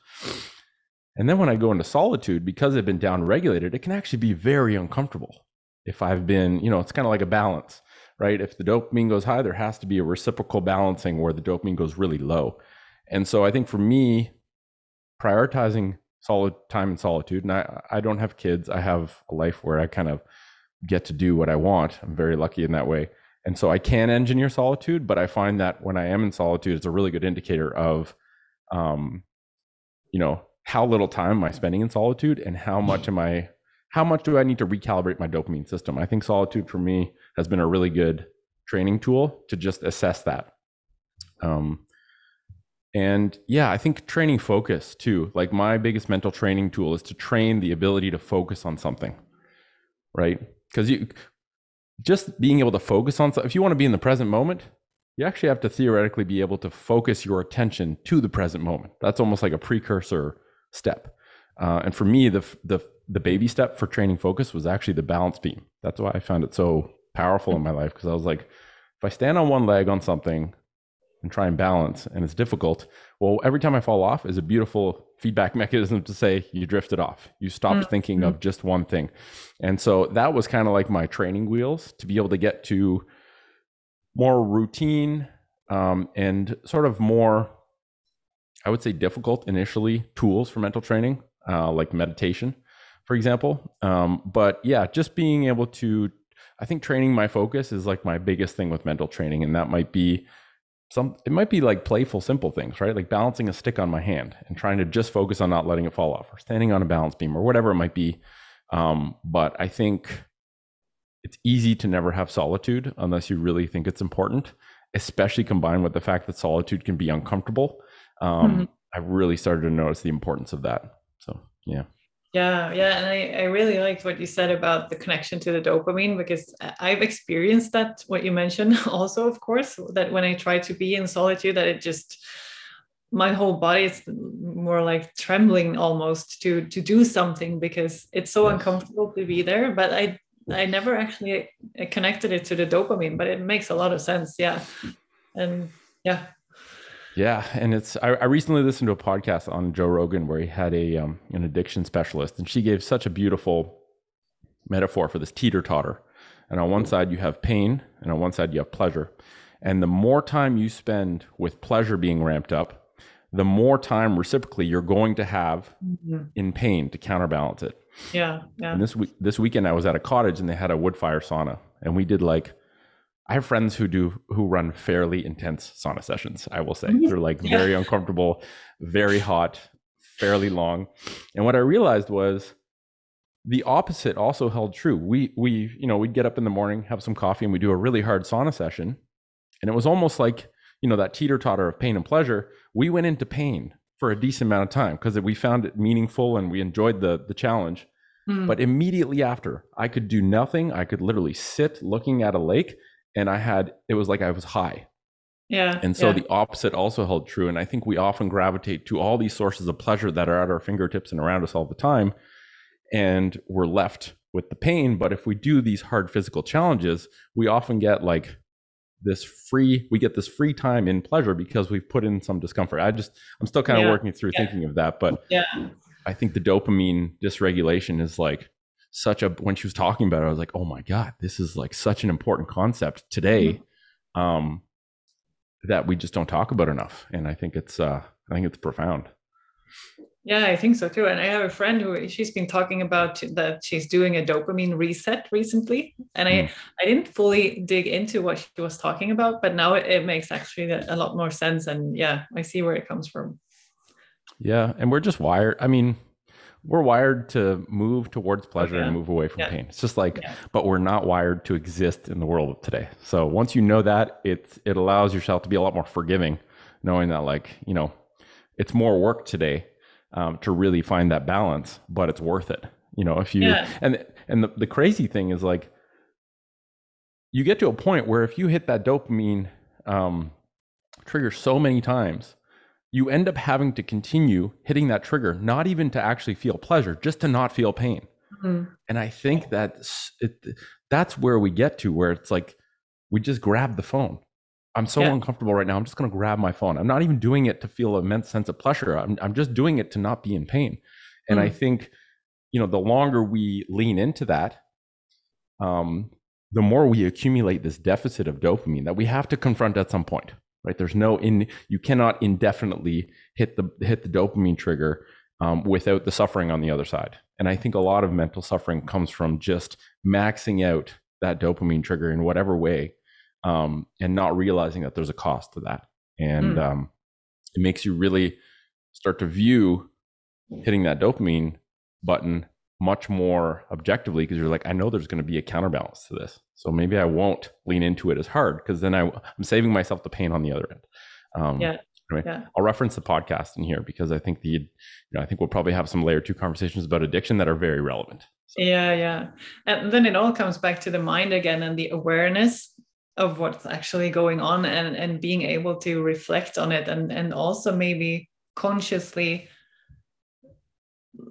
And then when I go into solitude, because I've been downregulated, it can actually be very uncomfortable. If I've been, you know, it's kind of like a balance, right? If the dopamine goes high, there has to be a reciprocal balancing where the dopamine goes really low. And so I think for me, prioritizing solid time in solitude, and I, I don't have kids, I have a life where I kind of get to do what I want. I'm very lucky in that way. And so I can engineer solitude, but I find that when I am in solitude, it's a really good indicator of, um, you know, how little time am I spending in solitude and how much am I, how much do I need to recalibrate my dopamine system? I think solitude for me has been a really good training tool to just assess that. Um, and yeah, I think training focus too. Like my biggest mental training tool is to train the ability to focus on something, right? Because you just being able to focus on something. if you want to be in the present moment, you actually have to theoretically be able to focus your attention to the present moment. That's almost like a precursor step. Uh, and for me, the the the baby step for training focus was actually the balance beam. That's why I found it so powerful in my life because I was like, if I stand on one leg on something and try and balance and it's difficult, well, every time I fall off is a beautiful feedback mechanism to say you drifted off. You stopped mm-hmm. thinking of just one thing. And so that was kind of like my training wheels to be able to get to more routine um, and sort of more I would say difficult initially tools for mental training, uh, like meditation, for example. Um, but yeah, just being able to, I think training my focus is like my biggest thing with mental training. And that might be some, it might be like playful, simple things, right? Like balancing a stick on my hand and trying to just focus on not letting it fall off or standing on a balance beam or whatever it might be. Um, but I think it's easy to never have solitude unless you really think it's important, especially combined with the fact that solitude can be uncomfortable um, mm-hmm. I really started to notice the importance of that. So yeah. Yeah, yeah, and I, I really liked what you said about the connection to the dopamine because I've experienced that. What you mentioned also, of course, that when I try to be in solitude, that it just my whole body is more like trembling almost to to do something because it's so yes. uncomfortable to be there. But I I never actually connected it to the dopamine, but it makes a lot of sense. Yeah, and yeah, yeah, and it's I, I, recently listened to a podcast on Joe Rogan where he had a um, an addiction specialist, and she gave such a beautiful metaphor for this teeter totter. And on one side you have pain, and on one side you have pleasure. And the more time you spend with pleasure being ramped up, the more time reciprocally you're going to have mm-hmm. in pain to counterbalance it. Yeah, yeah. And this week, this weekend, I was at a cottage and they had a wood fire sauna, and we did like I have friends who do who run fairly intense sauna sessions. I will say mm-hmm. they're like very uncomfortable, very hot, fairly long. And what I realized was the opposite also held true. We we you know we'd get up in the morning, have some coffee, and we do a really hard sauna session, and it was almost like you know that teeter totter of pain and pleasure. We went into pain for a decent amount of time because we found it meaningful and we enjoyed the the challenge. Mm. But immediately after, I could do nothing. I could literally sit looking at a lake and I had it was like I was high. Yeah. And so yeah. the opposite also held true. And I think we often gravitate to all these sources of pleasure that are at our fingertips and around us all the time. And we're left with the pain. But if we do these hard physical challenges, we often get like this free, we get this free time in pleasure because we've put in some discomfort. I just, I'm still kind of yeah. working through yeah. thinking of that. But yeah, I think the dopamine dysregulation is like such a when she was talking about it, I was like, oh my god, this is like such an important concept today, mm-hmm. um, that we just don't talk about enough. And I think it's uh, I think it's profound. Yeah, I think so too. And I have a friend who she's been talking about that she's doing a dopamine reset recently. And I, mm. I didn't fully dig into what she was talking about, but now it, it makes actually a lot more sense. And yeah, I see where it comes from. Yeah. And we're just wired. I mean, we're wired to move towards pleasure and move away from yeah. pain. It's just like, yeah. but we're not wired to exist in the world of today. So once you know that, it it allows yourself to be a lot more forgiving, knowing that like you know, it's more work today um, to really find that balance, but it's worth it. You know, if you yeah. and and the, the crazy thing is like, you get to a point where if you hit that dopamine um, trigger so many times you end up having to continue hitting that trigger, not even to actually feel pleasure, just to not feel pain. Mm-hmm. And I think that it, that's where we get to, where it's like we just grab the phone. I'm so yeah. uncomfortable right now. I'm just going to grab my phone. I'm not even doing it to feel immense sense of pleasure. I'm, I'm just doing it to not be in pain. And mm. I think, you know, the longer we lean into that, um, the more we accumulate this deficit of dopamine that we have to confront at some point right? There's no in you cannot indefinitely hit the hit the dopamine trigger um, without the suffering on the other side. And i think a lot of mental suffering comes from just maxing out that dopamine trigger in whatever way um, and not realizing that there's a cost to that. And mm. um, it makes you really start to view hitting that dopamine button much more objectively because you're like, I know there's going to be a counterbalance to this. So maybe I won't lean into it as hard because then I, I'm saving myself the pain on the other end. Um, yeah. Anyway, yeah. I'll reference the podcast in here because I think the, you know, I think we'll probably have some layer two conversations about addiction that are very relevant. So. Yeah, yeah, and then it all comes back to the mind again and the awareness of what's actually going on and and being able to reflect on it and and also maybe consciously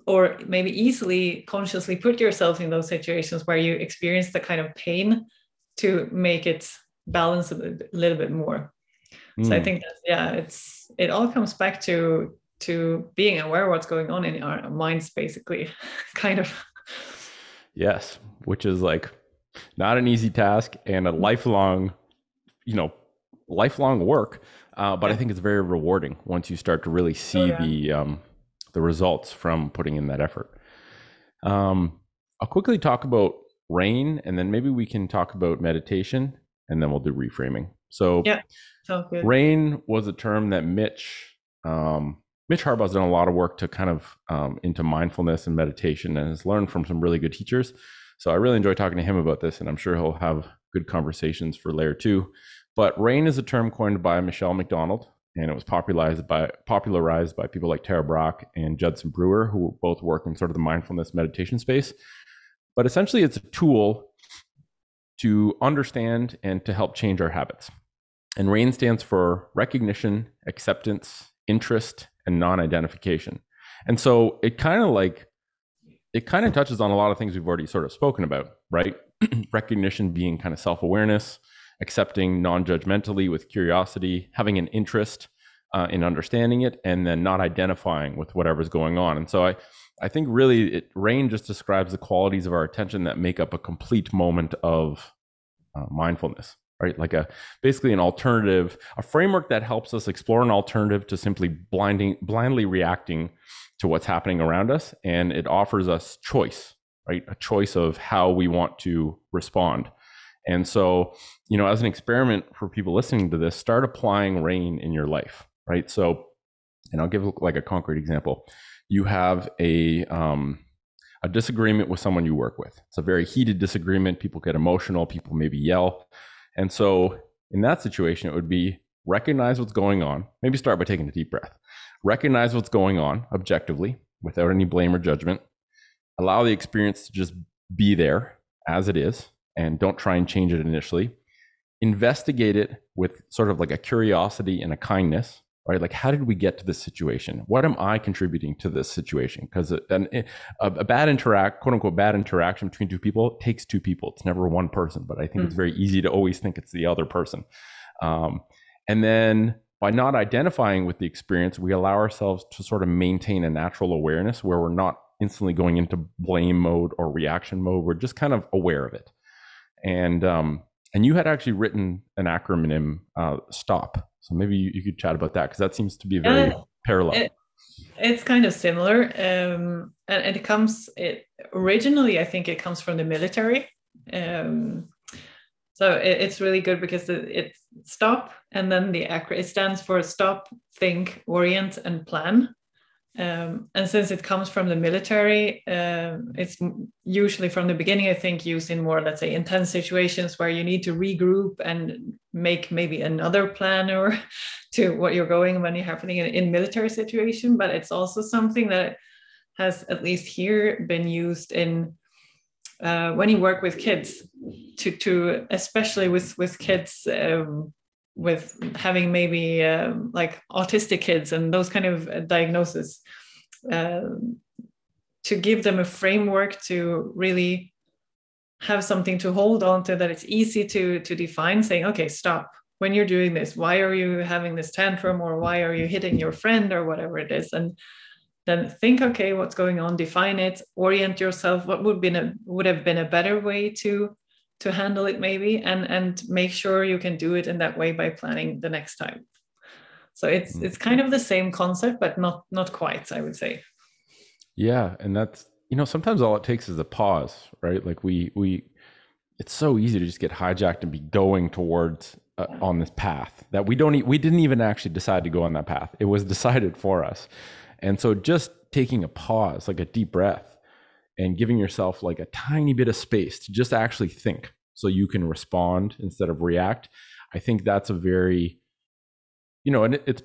or maybe easily consciously put yourself in those situations where you experience the kind of pain to make it balance a little bit more mm. so i hmm. think that yeah it's it all comes back to to being aware of what's going on in our minds basically kind of yes which is like not an easy task and a lifelong you know lifelong work uh, but yeah. i think it's very rewarding once you start to really see oh, yeah. the um, the results from putting in that effort. Um, I'll quickly talk about rain, and then maybe we can talk about meditation, and then we'll do reframing. So, yeah. Rain was a term that Mitch um, Mitch Harbaugh's done a lot of work to kind of um, into mindfulness and meditation, and has learned from some really good teachers. So I really enjoy talking to him about this, and I'm sure he'll have good conversations for layer two. But rain is a term coined by Michele McDonald, and it was popularized by popularized by people like Tara Brach and Judson Brewer, who both work in sort of the mindfulness meditation space. But essentially, it's a tool to understand and to help change our habits. And RAIN stands for recognition, acceptance, interest, and non-identification. And so it kind of like it kind of touches on a lot of things we've already sort of spoken about, right? recognition being kind of self-awareness, accepting non-judgmentally with curiosity, having an interest uh, in understanding it, and then not identifying with whatever's going on. And so I, I think really it, rain just describes the qualities of our attention that make up a complete moment of uh, mindfulness right? Like a basically an alternative a framework that helps us explore an alternative to simply blinding blindly reacting to what's happening around us. And it offers us choice right? A choice of how we want to respond and so, you know, as an experiment for people listening to this, start applying rain in your life, right? So, and I'll give like a concrete example. You have a um, a disagreement with someone you work with. It's a very heated disagreement. People get emotional. People maybe yell. And so, in that situation, it would be recognize what's going on. Maybe start by taking a deep breath. Recognize what's going on objectively without any blame or judgment. Allow the experience to just be there as it is and don't try and change it initially. Investigate it with sort of like a curiosity and a kindness, right? Like, how did we get to this situation? What am I contributing to this situation? Because a, a, bad interact, quote unquote, bad interaction between two people takes two people. It's never one person, but I think mm. it's very easy to always think it's the other person. Um, and then by not identifying with the experience, we allow ourselves to sort of maintain a natural awareness where we're not instantly going into blame mode or reaction mode. We're just kind of aware of it and um, and you had actually written an acronym uh, stop. So maybe you, you could chat about that because that seems to be very uh, parallel. it, it's kind of similar um, and, and, it comes it originally i think it comes from the military um, so it, it's really good because it, it's stop and then the acronym it stands for stop think orient and plan um, and since it comes from the military, uh, it's usually from the beginning, I think, used in more, let's say, intense situations where you need to regroup and make maybe another plan or to what you're going when you're happening in, in military situation. But it's also something that has, at least here, been used in uh, when you work with kids, to to especially with with kids. Um, with having maybe uh, like autistic kids and those kind of diagnoses uh, to give them a framework to really have something to hold on to that it's easy to to define saying okay stop. When you're doing this why are you having this tantrum or why are you hitting your friend or whatever it is? And then think okay what's going on? Define it. Orient yourself. What would been a would have been a better way to to handle it maybe and and make sure you can do it in that way by planning the next time. So it's mm. it's kind of the same concept but not not quite i would say. Yeah and that's you know sometimes all it takes is a pause right? Like we we it's so easy to just get hijacked and be going towards uh, on this path that we don't e- we didn't even actually decide to go on that path. It was decided for us. And so just taking a pause like a deep breath and giving yourself like a tiny bit of space to just actually think so you can respond instead of react i think that's a very you know and it, it's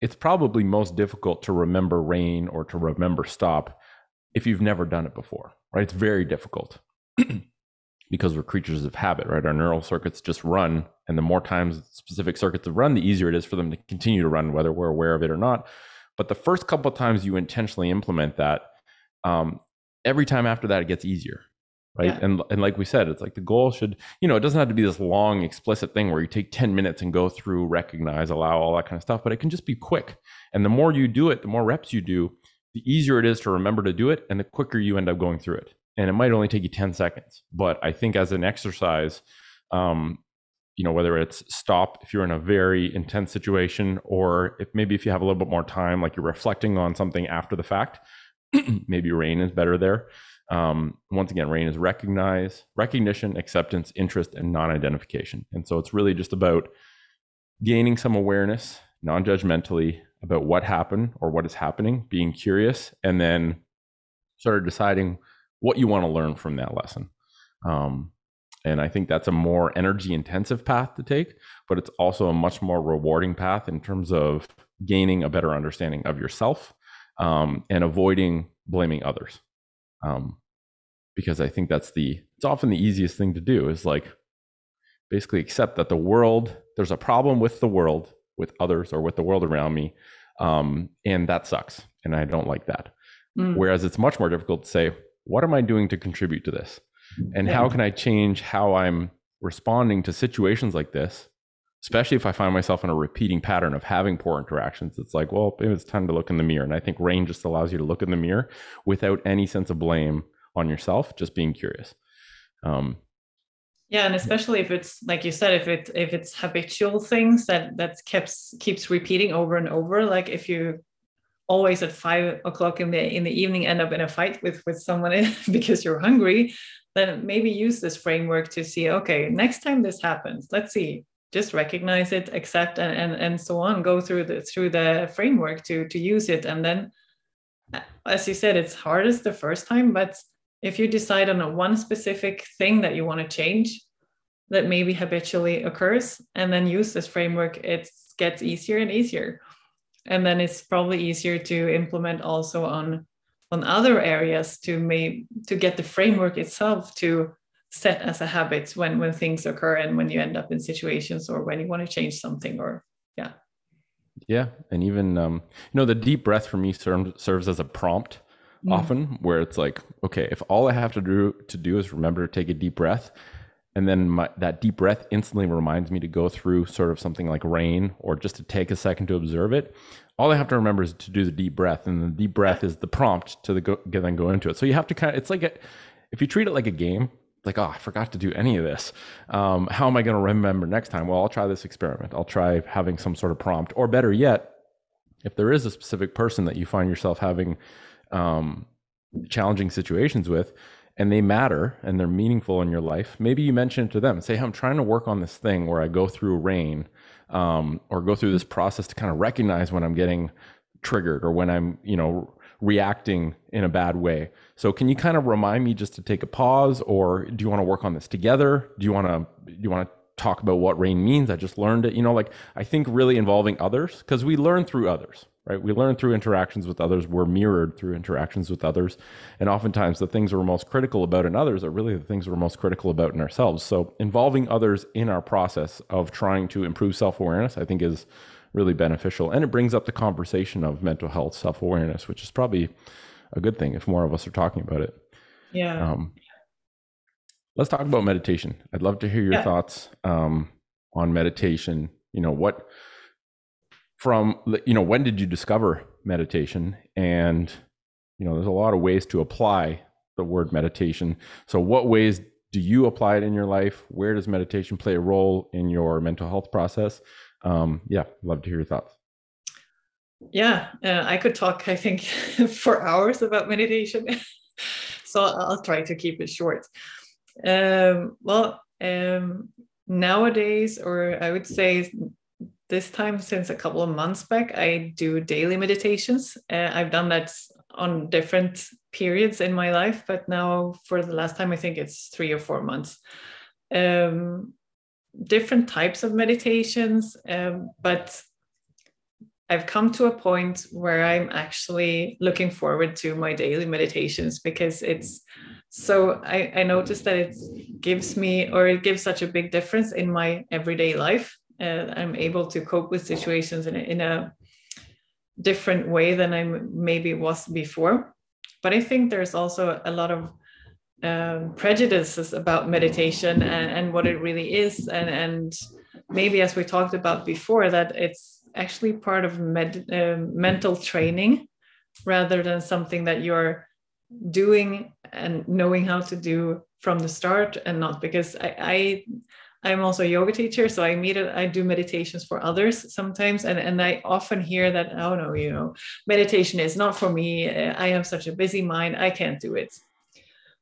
it's probably most difficult to remember rain or to remember stop if you've never done it before right? It's very difficult because we're creatures of habit right? Our neural circuits just run and the more times specific circuits have run the easier it is for them to continue to run whether we're aware of it or not. But the first couple of times you intentionally implement that um, every time after that it gets easier right? Yeah. and and like we said it's like the goal should you know it doesn't have to be this long explicit thing where you take 10 minutes and go through recognize allow all that kind of stuff but it can just be quick. And the more you do it the more reps you do the easier it is to remember to do it and the quicker you end up going through it. And it might only take you 10 seconds but i think as an exercise um, you know whether it's stop if you're in a very intense situation or if maybe if you have a little bit more time like you're reflecting on something after the fact maybe rain is better there. Um, once again rain is recognize recognition acceptance interest and non-identification. And so it's really just about gaining some awareness non-judgmentally about what happened or what is happening being curious and then sort of deciding what you want to learn from that lesson. Um, and I think that's a more energy intensive path to take, but it's also a much more rewarding path in terms of gaining a better understanding of yourself um, and avoiding blaming others. Um, because I think that's the, it's often the easiest thing to do is like basically accept that the world, there's a problem with the world, with others, or with the world around me. Um, and that sucks. And I don't like that. Mm. Whereas it's much more difficult to say, what am I doing to contribute to this? and yeah. how can i change how i'm responding to situations like this especially if i find myself in a repeating pattern of having poor interactions it's like well it's time to look in the mirror. And i think rain just allows you to look in the mirror without any sense of blame on yourself just being curious. Um, yeah and especially if it's like you said if it if it's habitual things that that keeps keeps repeating over and over like if you always at five o'clock in the in the evening end up in a fight with with someone because you're hungry then maybe use this framework to see okay next time this happens let's see just recognize it accept and and, and so on. Go through the through the framework to to use it. And then as you said it's hardest the first time but if you decide on a one specific thing that you want to change that maybe habitually occurs and then use this framework it gets easier and easier. And then it's probably easier to implement also on on other areas to may to get the framework itself to set as a habit when when things occur and when you end up in situations or when you want to change something or yeah yeah and even um you know the deep breath for me serves serves as a prompt mm. often where it's like okay if all i have to do to do is remember to take a deep breath and then my, that deep breath instantly reminds me to go through sort of something like rain or just to take a second to observe it all I have to remember is to do the deep breath, and the deep breath is the prompt to the go, then go into it. So you have to kind of, it's like a, if you treat it like a game, like oh, I forgot to do any of this. Um, how am I going to remember next time? Well, I'll try this experiment. I'll try having some sort of prompt, or better yet, if there is a specific person that you find yourself having um, challenging situations with, and they matter and they're meaningful in your life, maybe you mention it to them. Say, hey, I'm trying to work on this thing where I go through rain um, or go through this process to kind of recognize when I'm getting triggered or when I'm, you know, reacting in a bad way. So can you kind of remind me just to take a pause or do you want to work on this together? Do you want to do you want to talk about what rain means? I just learned it. You know, like I think really involving others because we learn through others right? We learn through interactions with others. We're mirrored through interactions with others. And oftentimes, the things we're most critical about in others are really the things we're most critical about in ourselves. So, involving others in our process of trying to improve self awareness, I think, is really beneficial. And it brings up the conversation of mental health, self awareness, which is probably a good thing if more of us are talking about it. Yeah. Um, let's talk about meditation. I'd love to hear your yeah. thoughts um, on meditation. You know, what from you know when did you discover meditation and you know there's a lot of ways to apply the word meditation so what ways do you apply it in your life where does meditation play a role in your mental health process um, yeah love to hear your thoughts. Yeah uh, i could talk i think for hours about meditation so i'll try to keep it short. Um, well um, nowadays or i would say this time since a couple of months back i do daily meditations. Uh, i've done that on different periods in my life but now for the last time i think it's three or four months. Um, different types of meditations um, but i've come to a point where i'm actually looking forward to my daily meditations because it's so I, I noticed that it gives me or it gives such a big difference in my everyday life. Uh, i'm able to cope with situations in in a different way than i maybe was before. But i think there's also a lot of um, prejudices about meditation and, and what it really is and, and maybe as we talked about before that it's actually part of med, uh, mental training rather than something that you're doing and knowing how to do from the start and not because I, I am also a yoga teacher, so I meet I do meditations for others sometimes, and and I often hear that oh no, you know, meditation is not for me. I have such a busy mind, I can't do it.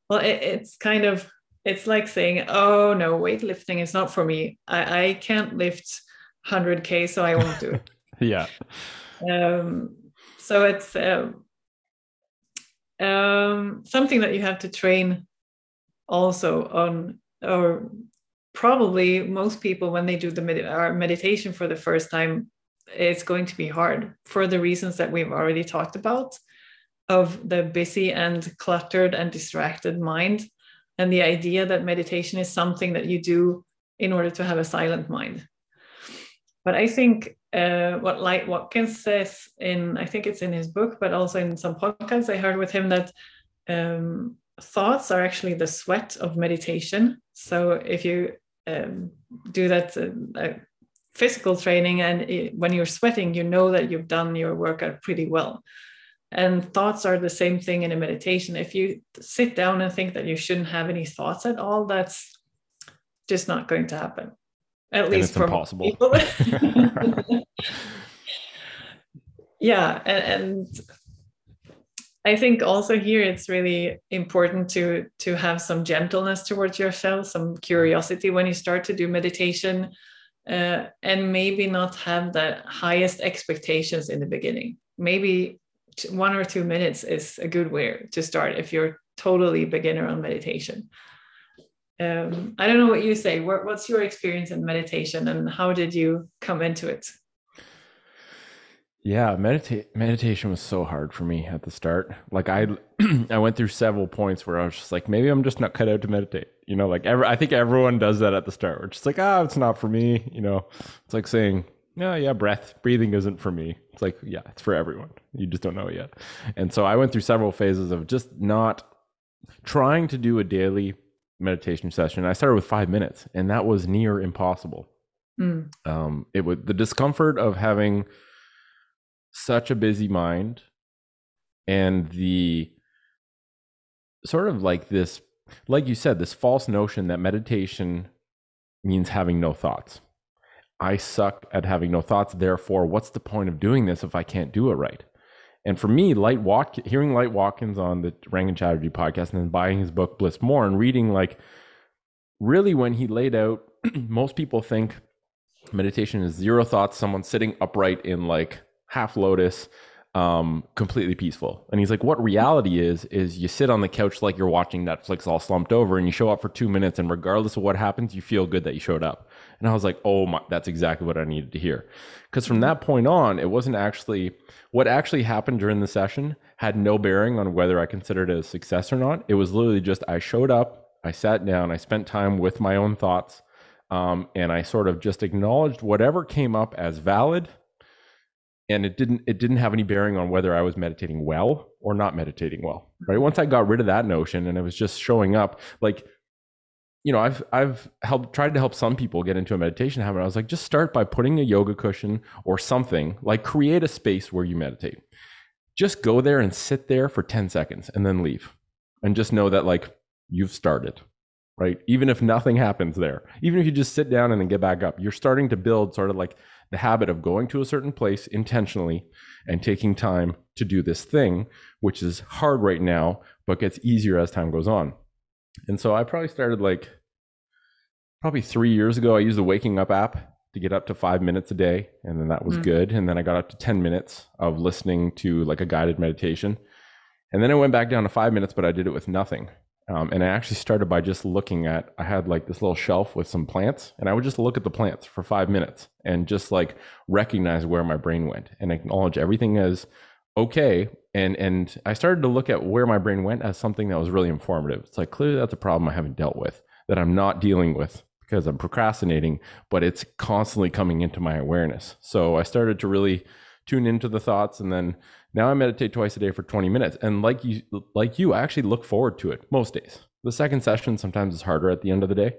Well, it, it's kind of it's like saying oh no, weightlifting is not for me. I I can't lift 100k, so I won't do it. yeah. Um. So it's. Um, um, something that you have to train also on or probably most people when they do the med- uh, meditation for the first time it's going to be hard for the reasons that we've already talked about of the busy and cluttered and distracted mind and the idea that meditation is something that you do in order to have a silent mind but i think uh, what Light Watkins says in, I think it's in his book, but also in some podcasts I heard with him that um, thoughts are actually the sweat of meditation. So if you um, do that uh, uh, physical training and it, when you're sweating, you know that you've done your workout pretty well. And thoughts are the same thing in a meditation. If you sit down and think that you shouldn't have any thoughts at all, that's just not going to happen at and least for impossible. yeah, and, and I think also here it's really important to to have some gentleness towards yourself, some curiosity when you start to do meditation, uh, and maybe not have the highest expectations in the beginning. Maybe one or two minutes is a good way to start if you're totally beginner on meditation um, I don't know what you say. What, what's your experience in meditation, and how did you come into it? Yeah, meditate meditation was so hard for me at the start. Like I I went through several points where I was just like, maybe I'm just not cut out to meditate. You know, like every, I think everyone does that at the start. We're just like, ah, oh, it's not for me. You know, it's like saying, yeah, yeah, breath, breathing isn't for me. It's like, yeah, it's for everyone. You just don't know it yet. And so I went through several phases of just not trying to do a daily meditation session. I started with five minutes, and that was near impossible. Mm. Um, it would the discomfort of having such a busy mind, and the sort of like this, like you said, this false notion that meditation means having no thoughts. I suck at having no thoughts. Therefore, what's the point of doing this if I can't do it right? And for me, Light Walk, hearing Light Watkins on the Rangan Chatterjee podcast and then buying his book Bliss More and reading like really when he laid out, most people think meditation is zero thoughts, someone sitting upright in like half lotus, um, completely peaceful. And he's like, what reality is, is you sit on the couch like you're watching Netflix all slumped over and you show up for two minutes and regardless of what happens, you feel good that you showed up. And I was like, oh my, that's exactly what I needed to hear. Because from that point on, it wasn't actually what actually happened during the session had no bearing on whether I considered it a success or not. It was literally just I showed up, I sat down, I spent time with my own thoughts, um, and I sort of just acknowledged whatever came up as valid. And it didn't it didn't have any bearing on whether I was meditating well or not meditating well. Right. Once I got rid of that notion and it was just showing up, like you know, I've I've helped tried to help some people get into a meditation habit. I was like, just start by putting a yoga cushion or something, like create a space where you meditate. just go there and sit there for 10 seconds and then leave and just know that like you've started right even if nothing happens there even if you just sit down and then get back up you're starting to build sort of like the habit of going to a certain place intentionally and taking time to do this thing which is hard right now but gets easier as time goes on and so i probably started like probably three years ago i used the waking up app to get up to five minutes a day and then that was mm. good. And then i got up to 10 minutes of listening to like a guided meditation. And then i went back down to five minutes but i did it with nothing. Um, and i actually started by just looking at i had like this little shelf with some plants and i would just look at the plants for five minutes and just like recognize where my brain went and acknowledge everything as okay and and i started to look at where my brain went as something that was really informative it's like clearly that's a problem i haven't dealt with that i'm not dealing with because I'm procrastinating, but it's constantly coming into my awareness. So I started to really tune into the thoughts and then now I meditate twice a day for 20 minutes. And like you like you, I actually look forward to it most days. The second session sometimes is harder at the end of the day.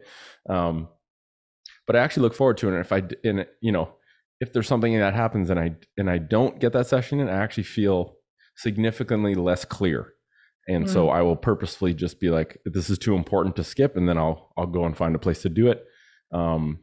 Um, but I actually look forward to it. And if I you know, if there's something that happens and I and I don't get that session and I actually feel significantly less clear. And mm. so i will purposefully just be like this is too important to skip and then i'll i'll go and find a place to do it. Um,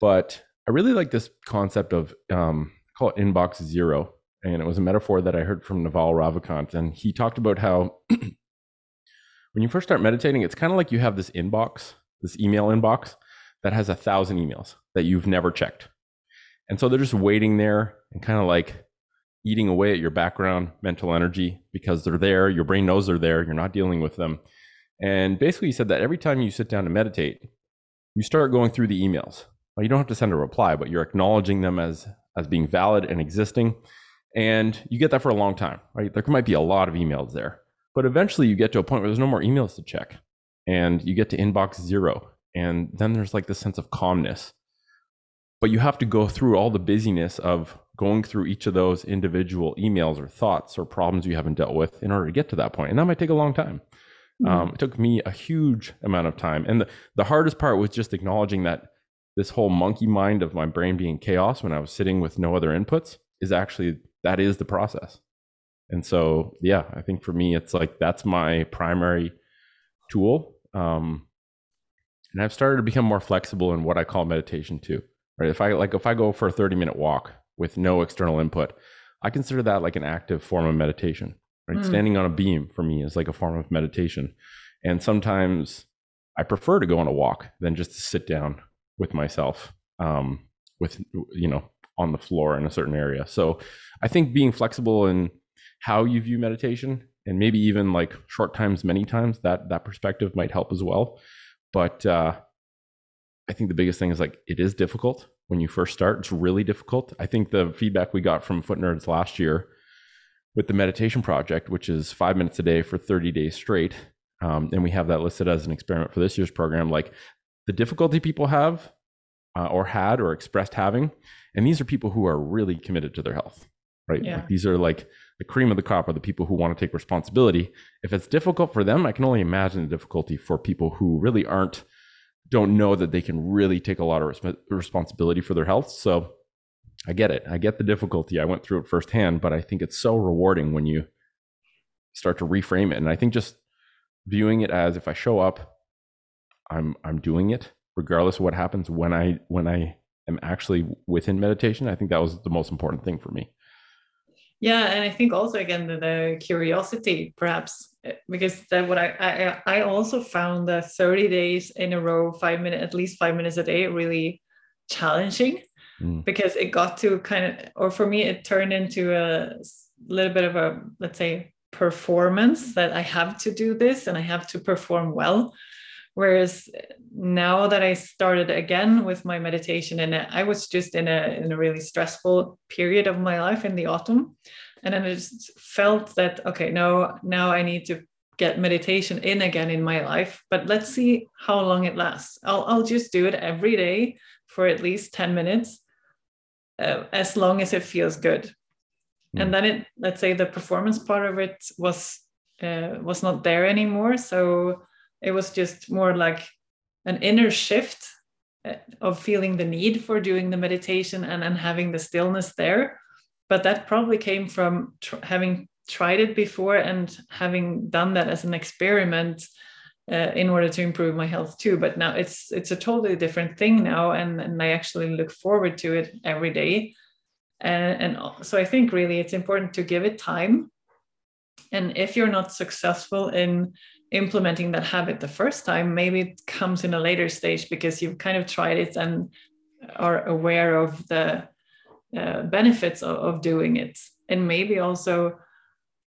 but i really like this concept of um, call it inbox zero. And it was a metaphor that i heard from naval ravikant and he talked about how when you first start meditating it's kind of like you have this inbox this email inbox that has a thousand emails that you've never checked. And so they're just waiting there and kind of like eating away at your background mental energy because they're there. Your brain knows they're there. You're not dealing with them. And basically, he said that every time you sit down to meditate, you start going through the emails. Well, you don't have to send a reply, but you're acknowledging them as as being valid and existing. And you get that for a long time, right? There might be a lot of emails there, but eventually you get to a point where there's no more emails to check, and you get to inbox zero, and then there's like this sense of calmness. But you have to go through all the busyness of going through each of those individual emails or thoughts or problems you haven't dealt with in order to get to that point. And that might take a long time. Mm-hmm. Um, it took me a huge amount of time. And the, the hardest part was just acknowledging that this whole monkey mind of my brain being chaos when I was sitting with no other inputs is actually, that is the process. And so, yeah, I think for me, it's like that's my primary tool. Um, and I've started to become more flexible in what I call meditation too. Right? If I like, if I go for a 30 minute walk, with no external input. I consider that like an active form of meditation. Right? Mm. Standing on a beam for me is like a form of meditation. And sometimes I prefer to go on a walk than just to sit down with myself, um, with you know, on the floor in a certain area. So I think being flexible in how you view meditation and maybe even like short times, many times, that that perspective might help as well. But uh, I think the biggest thing is like it is difficult when you first start. It's really difficult. I think the feedback we got from Foot Nerds last year with the meditation project, which is five minutes a day for 30 days straight, um, and we have that listed as an experiment for this year's program, like the difficulty people have uh, or had or expressed having, and these are people who are really committed to their health, right? Yeah. Like these are like the cream of the crop are the people who want to take responsibility. If it's difficult for them, I can only imagine the difficulty for people who really aren't don't know that they can really take a lot of res- responsibility for their health. So I get it. I get the difficulty. I went through it firsthand, but I think it's so rewarding when you start to reframe it. And I think just viewing it as if I show up, I'm I'm doing it regardless of what happens when I when I am actually within meditation. I think that was the most important thing for me. Yeah, and I think also again the, the curiosity perhaps eh, because that what I, I I also found that 30 days in a row, five minutes at least five minutes a day, really challenging mm. because it got to kind of or for me it turned into a little bit of a let's say performance that I have to do this and I have to perform well. Whereas now that I started again with my meditation, and I was just in a in a really stressful period of my life in the autumn, and then I just felt that okay, no, now I need to get meditation in again in my life. But let's see how long it lasts. I'll I'll just do it every day for at least ten minutes, uh, as long as it feels good. Mm. And then it let's say the performance part of it was uh, was not there anymore, so it was just more like an inner shift uh, of feeling the need for doing the meditation and, and having the stillness there but that probably came from tr- having tried it before and having done that as an experiment uh, in order to improve my health too. But now it's it's a totally different thing now, and, and I actually look forward to it every day. And, and so I think really it's important to give it time. And if you're not successful in implementing that habit the first time, maybe it comes in a later stage because you've kind of tried it and are aware of the uh, benefits of, of doing it. And maybe also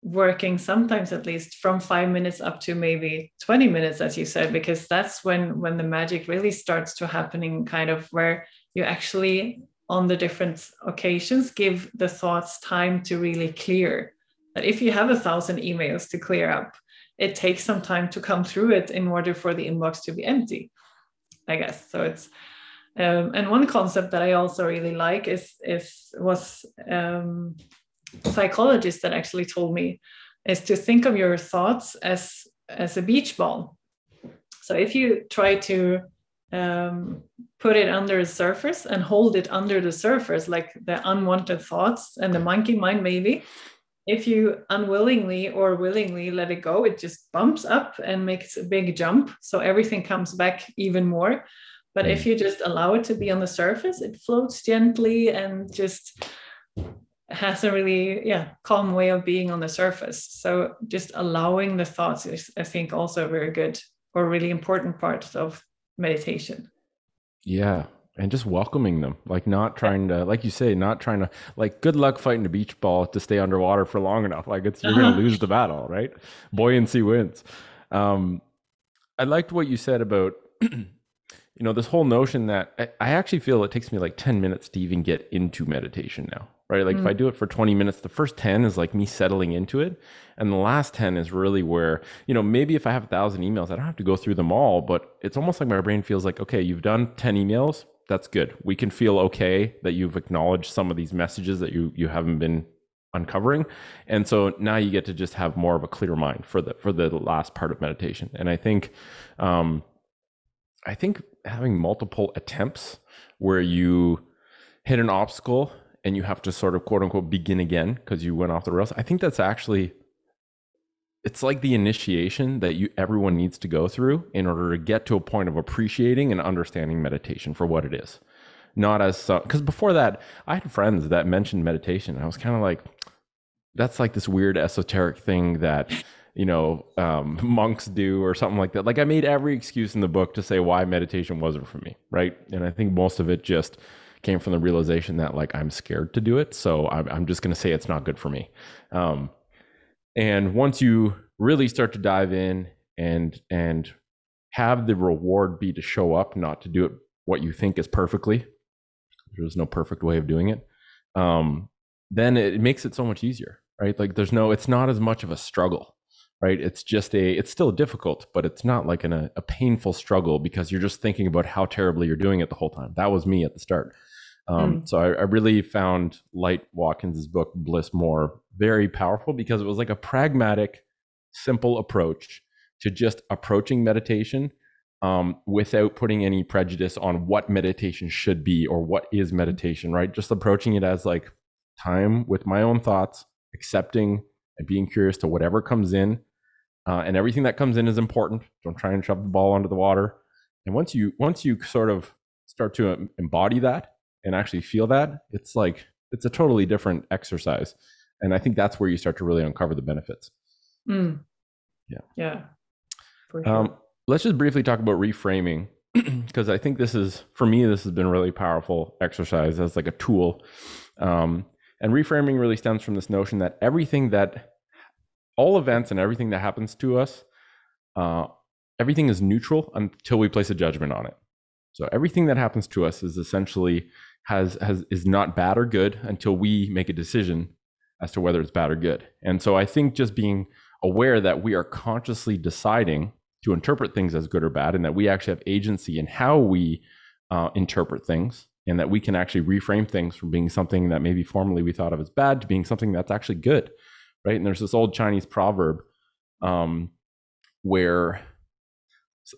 working sometimes at least from five minutes up to maybe 20 minutes as you said because that's when when the magic really starts to happening kind of where you actually on the different occasions give the thoughts time to really clear that if you have a thousand emails to clear up it takes some time to come through it in order for the inbox to be empty i guess so it's um, and one concept that i also really like is is was um, psychologist that actually told me is to think of your thoughts as as a beach ball. So if you try to um, put it under a surface and hold it under the surface, like the unwanted thoughts and the monkey mind, maybe. If you unwillingly or willingly let it go, it just bumps up and makes a big jump. So everything comes back even more. But if mm. you just allow it to be on the surface, it floats gently and just has a really yeah calm way of being on the surface so just allowing the thoughts is i think also a very good or really important part of meditation yeah and just welcoming them like not trying to like you say not trying to like good luck fighting a beach ball to stay underwater for long enough like it's you're gonna lose the battle right buoyancy wins um i liked what you said about you know this whole notion that I, I actually feel it takes me like 10 minutes to even get into meditation now right? Like mm. if I mm. do it for 20 minutes, the first 10 is like me settling into it. And the last 10 is really where, you know, maybe if I have a thousand emails, I don't have to go through them all, but it's almost like my brain feels like, okay, you've done 10 emails. That's good. We can feel okay that you've acknowledged some of these messages that you you haven't been uncovering. And so now you get to just have more of a clear mind for the for the last part of meditation. And I think um I think having multiple attempts where you hit an obstacle and you have to sort of quote unquote begin again because you went off the rails. I think that's actually it's like the initiation that you everyone needs to go through in order to get to a point of appreciating and understanding meditation for what it is. Not as because before that, I had friends that mentioned meditation. And I was kind of like, that's like this weird esoteric thing that you know um, monks do or something like that. Like I made every excuse in the book to say why meditation wasn't for me, right? And I think most of it just came from the realization that like I'm scared to do it, so I'm, I'm just going to say it's not good for me. Um, and once you really start to dive in and and have the reward be to show up, not to do it what you think is perfectly. There's no perfect way of doing it. Um, then it makes it so much easier, right? Like there's no, it's not as much of a struggle right it's just a it's still difficult but it's not like an, a, a painful struggle because you're just thinking about how terribly you're doing it the whole time that was me at the start um, mm. So I, I, really found Light Watkins's book Bliss More very powerful because it was like a pragmatic, simple approach to just approaching meditation um, without putting any prejudice on what meditation should be or what is meditation. Right, just approaching it as like time with my own thoughts, accepting and being curious to whatever comes in, uh, and everything that comes in is important. Don't try and shove the ball under the water. And once you once you sort of start to embody that and actually feel that, it's like it's a totally different exercise. And I think that's where you start to really uncover the benefits. Mm. Yeah. Yeah. Sure. Um, let's just briefly talk about reframing because I think this is for me this has been a really powerful exercise as like a tool. Um, and reframing really stems from this notion that everything that all events and everything that happens to us, uh, everything is neutral until we place a judgment on it. So everything that happens to us is essentially has has is not bad or good until we make a decision as to whether it's bad or good. And so I think just being aware that we are consciously deciding to interpret things as good or bad, and that we actually have agency in how we uh, interpret things, and that we can actually reframe things from being something that maybe formerly we thought of as bad to being something that's actually good, right? And there's this old Chinese proverb um, where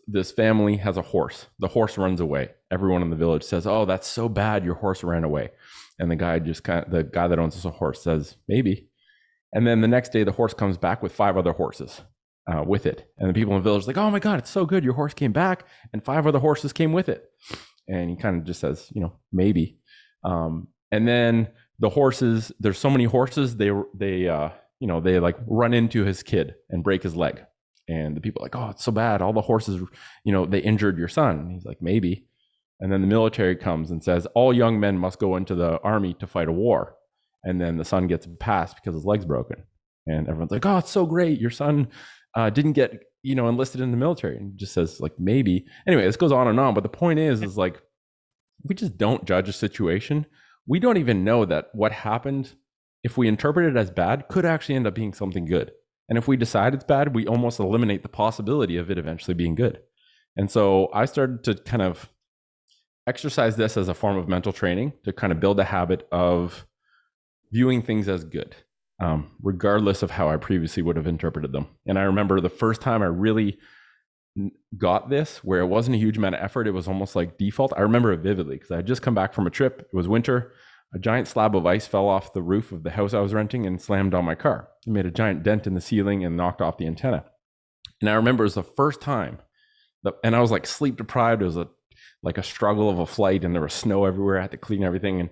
this family has a horse. The horse runs away. Everyone in the village says, "Oh, that's so bad. Your horse ran away." And the guy just kind of, the guy that owns the horse says, "Maybe." And then the next day, the horse comes back with five other horses uh, with it. And the people in the village are like, oh my God, it's so good. Your horse came back, and five other horses came with it. And he kind of just says, you know, maybe. Um, and then the horses, there's so many horses, they, they, uh, you know, they like run into his kid and break his leg. And the people like, oh, it's so bad. All the horses, you know, they injured your son. And he's like, maybe. And then the military comes and says, all young men must go into the army to fight a war. And then the son gets passed because his leg's broken. And everyone's like, oh, it's so great. Your son uh, didn't get, you know, enlisted in the military. And just says, like, maybe. Anyway, this goes on and on. But the point is, is like, we just don't judge a situation. We don't even know that what happened, if we interpret it as bad, could actually end up being something good. And if we decide it's bad, we almost eliminate the possibility of it eventually being good. And so I started to kind of exercise this as a form of mental training to kind of build a habit of viewing things as good, um, regardless of how I previously would have interpreted them. And I remember the first time I really got this, where it wasn't a huge amount of effort, it was almost like default. I remember it vividly because I had just come back from a trip. It was winter. A giant slab of ice fell off the roof of the house I was renting and slammed on my car. It made a giant dent in the ceiling and knocked off the antenna. And I remember it was the first time that, and I was like sleep deprived. It was a like a struggle of a flight and there was snow everywhere. I had to clean everything. And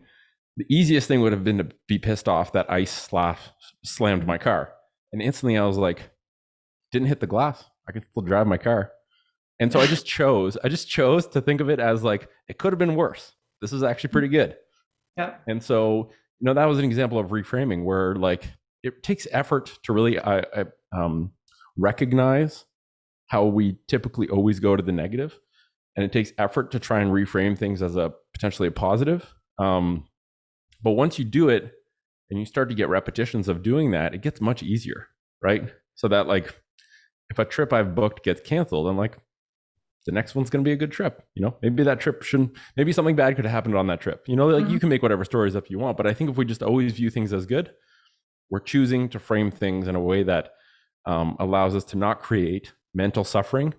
the easiest thing would have been to be pissed off that ice slash slammed my car. And instantly I was like, didn't hit the glass. I could still drive my car. And so I just chose, I just chose to think of it as like, it could have been worse. This is actually pretty good. Yeah. And so, you know, that was an example of reframing where like it takes effort to really uh, uh, um, recognize how we typically always go to the negative and it takes effort to try and reframe things as a potentially a positive. Um, but once you do it and you start to get repetitions of doing that, it gets much easier, right? So that like if a trip I've booked gets canceled, I'm like, the next one's going to be a good trip. You know, maybe that trip shouldn't, maybe something bad could have happened on that trip. You know, like mm-hmm. you can make whatever stories up you want. But I think if we just always view things as good, we're choosing to frame things in a way that um, allows us to not create mental suffering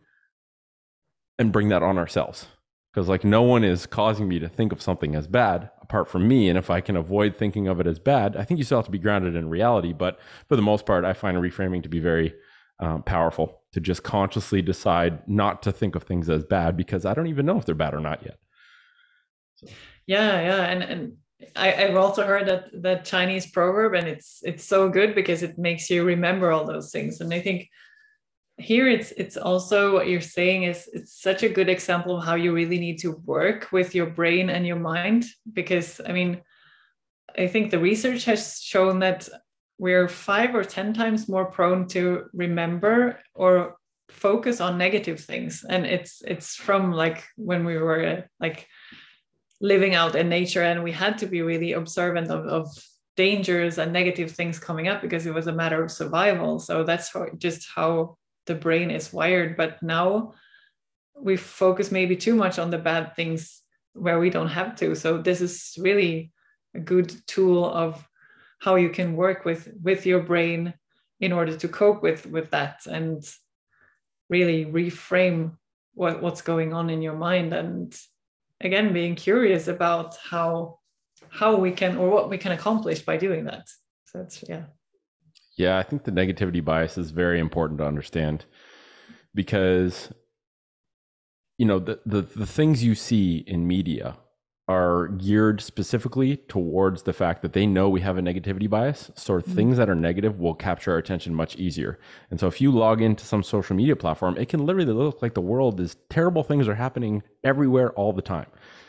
and bring that on ourselves because like no one is causing me to think of something as bad apart from me and if i can avoid thinking of it as bad i think you still have to be grounded in reality but for the most part i find reframing to be very um, powerful to just consciously decide not to think of things as bad because i don't even know if they're bad or not yet so. yeah yeah and and I, i've also heard that that chinese proverb and it's it's so good because it makes you remember all those things and i think here it's it's also what you're saying is it's such a good example of how you really need to work with your brain and your mind because i mean i think the research has shown that we're five or ten times more prone to remember or focus on negative things. And it's it's from like when we were like living out in nature and we had to be really observant of, of dangers and negative things coming up because it was a matter of survival. So that's how, just how the brain is wired. But now we focus maybe too much on the bad things where we don't have to. So this is really a good tool of how you can work with with your brain in order to cope with with that and really reframe what, what's going on in your mind. And again being curious about how how we can or what we can accomplish by doing that. So that's yeah. Yeah, I think the negativity bias is very important to understand because you know the, the, the things you see in media are geared specifically towards the fact that they know we have a negativity bias. So mm-hmm. things that are negative will capture our attention much easier. And so if you log into some social media platform, it can literally look like the world is terrible things are happening everywhere all the time.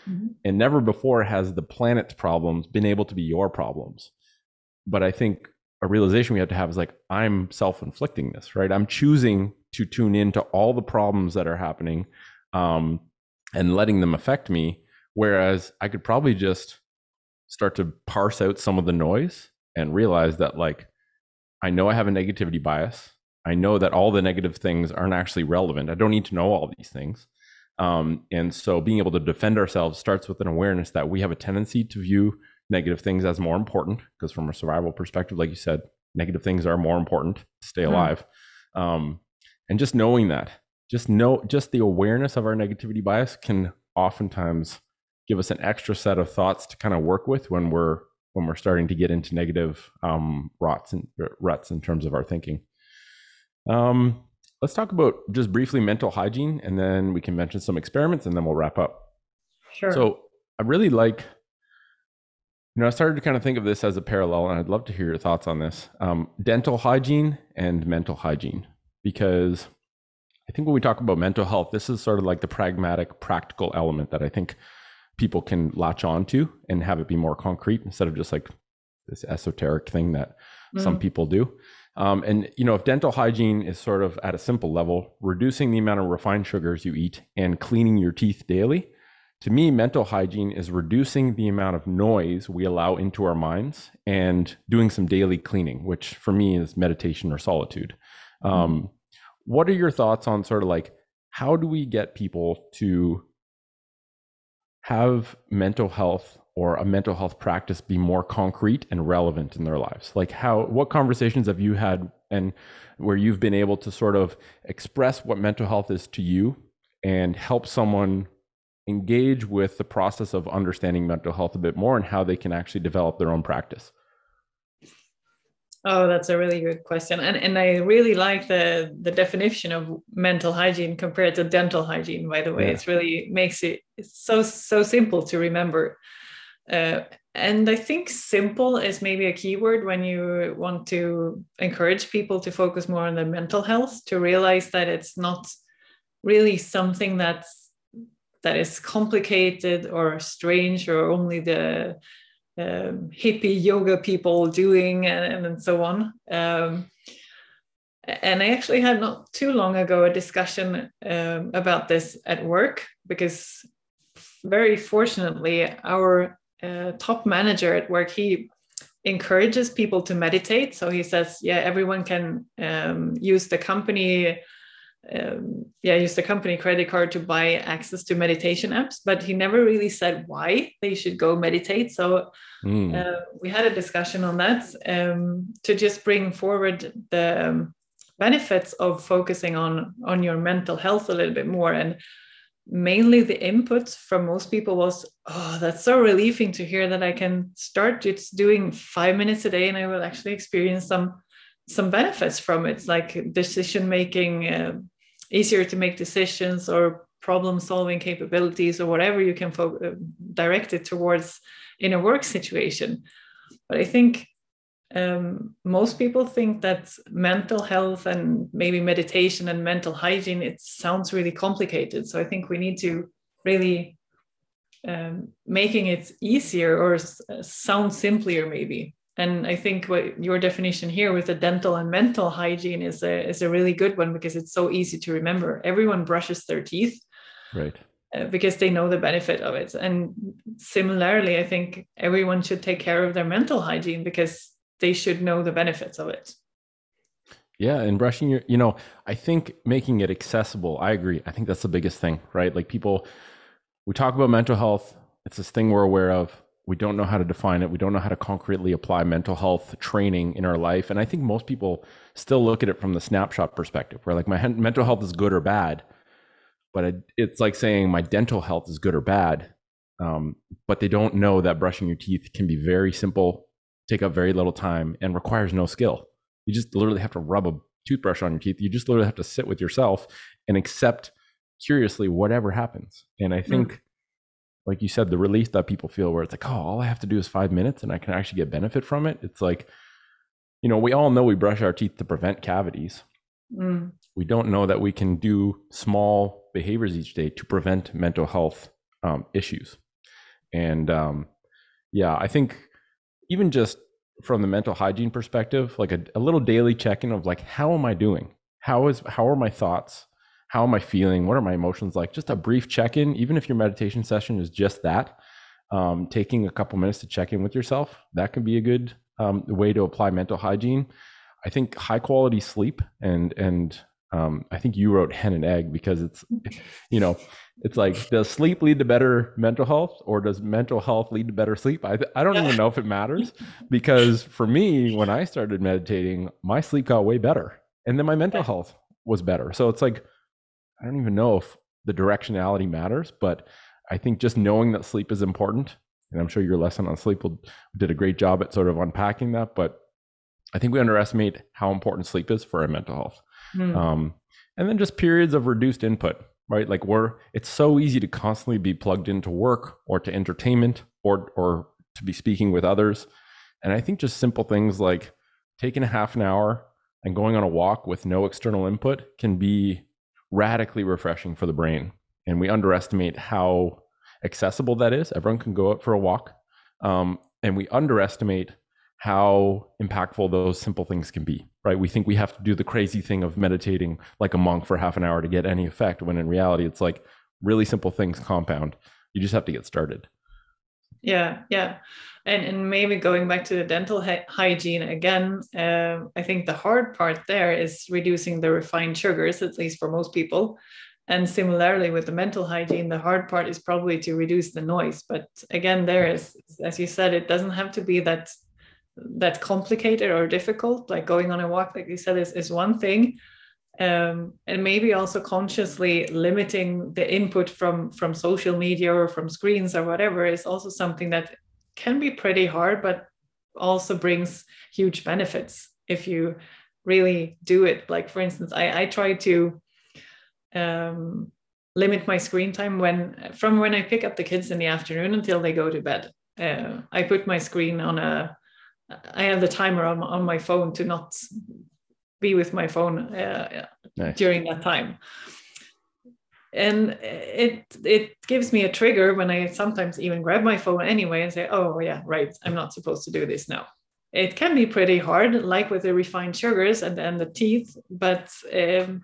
Mm-hmm. And never before has the planet's problems been able to be your problems. But I think a realization we have to have is like i'm self-inflicting this right i'm choosing to tune into all the problems that are happening um, and letting them affect me whereas i could probably just start to parse out some of the noise and realize that like i know i have a negativity bias. I know that all the negative things aren't actually relevant. I don't need to know all these things. Um, and so being able to defend ourselves starts with an awareness that we have a tendency to view negative things as more important because from a survival perspective like you said negative things are more important to stay mm-hmm. alive. Um, and just knowing that just know just the awareness of our negativity bias can oftentimes give us an extra set of thoughts to kind of work with when we're when we're starting to get into negative um, ruts and ruts in terms of our thinking. Um, let's talk about just briefly mental hygiene, and then we can mention some experiments, and then we'll wrap up. Sure. So I really like, you know, I started to kind of think of this as a parallel, and I'd love to hear your thoughts on this: um, dental hygiene and mental hygiene, because I think when we talk about mental health, this is sort of like the pragmatic, practical element that I think people can latch on to and have it be more concrete instead of just like this esoteric thing that mm. some people do. Um, and you know, if dental hygiene is sort of at a simple level, reducing the amount of refined sugars you eat and cleaning your teeth daily, to me, mental hygiene is reducing the amount of noise we allow into our minds and doing some daily cleaning, which for me is meditation or solitude. Um, mm. What are your thoughts on sort of like how do we get people to have mental health or a mental health practice be more concrete and relevant in their lives? Like how what conversations have you had and where you've been able to sort of express what mental health is to you and help someone engage with the process of understanding mental health a bit more and how they can actually develop their own practice Oh, that's a really good question. And and I really like the the definition of mental hygiene compared to dental hygiene, by the way. Yeah. It's really makes it so so simple to remember. Uh, and I think simple is maybe a keyword when you want to encourage people to focus more on their mental health, to realize that it's not really something that's that is complicated or strange or only the um, hippie yoga people doing and, and so on. Um, and I actually had not too long ago a discussion um, about this at work because very fortunately our uh, top manager at work he encourages people to meditate so he says yeah everyone can um, use the company um, yeah, use the company credit card to buy access to meditation apps, but he never really said why they should go meditate. So mm. uh, we had a discussion on that um, to just bring forward the um, benefits of focusing on on your mental health a little bit more. And mainly the input from most people was, "Oh, that's so relieving to hear that I can start just doing five minutes a day, and I will actually experience some." some benefits from it like decision making uh, easier to make decisions or problem solving capabilities or whatever you can fo- uh, direct it towards in a work situation. But i think um, most people think that mental health and maybe meditation and mental hygiene it sounds really complicated. So i think we need to really um, making it easier or sound simpler maybe and i think what your definition here with the dental and mental hygiene is a is a really good one because it's so easy to remember. Everyone brushes their teeth right. uh, because they know the benefit of it. And similarly i think everyone should take care of their mental hygiene because they should know the benefits of it. Yeah and brushing your you know i think making it accessible i agree. I think that's the biggest thing right? Like people we talk about mental health. It's this thing we're aware of we don't know how to define it. We don't know how to concretely apply mental health training in our life. And I think most people still look at it from the snapshot perspective, where like my mental health is good or bad, but it, it's like saying my dental health is good or bad. Um, but they don't know that brushing your teeth can be very simple, take up very little time, and requires no skill. You just literally have to rub a toothbrush on your teeth. You just literally have to sit with yourself and accept curiously whatever happens. And I think. Mm like you said, the relief that people feel where it's like, oh, all I have to do is five minutes and I can actually get benefit from it. It's like, you know, we all know we brush our teeth to prevent cavities. Mm. We don't know that we can do small behaviors each day to prevent mental health um, issues. And um, yeah, I think even just from the mental hygiene perspective, like a, a little daily check in of like, how am I doing? How is how are my thoughts? How am I feeling? What are my emotions like? Just a brief check in, even if your meditation session is just that, um, taking a couple minutes to check in with yourself, that can be a good um, way to apply mental hygiene. I think high quality sleep and and um, I think you wrote hen and egg because it's you know it's like does sleep lead to better mental health or does mental health lead to better sleep? I I don't even know if it matters because for me when I started meditating, my sleep got way better and then my mental health was better. So it's like I don't even know if the directionality matters, but I think just knowing that sleep is important and I'm sure your lesson on sleep will, did a great job at sort of unpacking that. But I think we underestimate how important sleep is for our mental health. Mm. Um, and then just periods of reduced input, right? Like we're it's so easy to constantly be plugged into work or to entertainment or or to be speaking with others. And I think just simple things like taking a half an hour and going on a walk with no external input can be radically refreshing for the brain. And we underestimate how accessible that is. Everyone can go out for a walk. Um, and we underestimate how impactful those simple things can be, right? We think we have to do the crazy thing of meditating like a monk for half an hour to get any effect, when in reality, it's like really simple things compound. You just have to get started. Yeah, yeah. And, and maybe going back to the dental hy- hygiene again, uh, I think the hard part there is reducing the refined sugars, at least for most people. And similarly with the mental hygiene, the hard part is probably to reduce the noise. But again, there is, as you said, it doesn't have to be that that complicated or difficult. Like going on a walk, like you said, is, is one thing. Um, and maybe also consciously limiting the input from from social media or from screens or whatever is also something that can be pretty hard, but also brings huge benefits if you really do it. Like for instance, I, I try to um, limit my screen time when from when I pick up the kids in the afternoon until they go to bed. Uh, I put my screen on a. I have the timer on, on my phone to not be with my phone uh, nice. during that time. And it it gives me a trigger when i sometimes even grab my phone anyway and say oh yeah right i'm not supposed to do this now. It can be pretty hard like with the refined sugars and, and the teeth but um,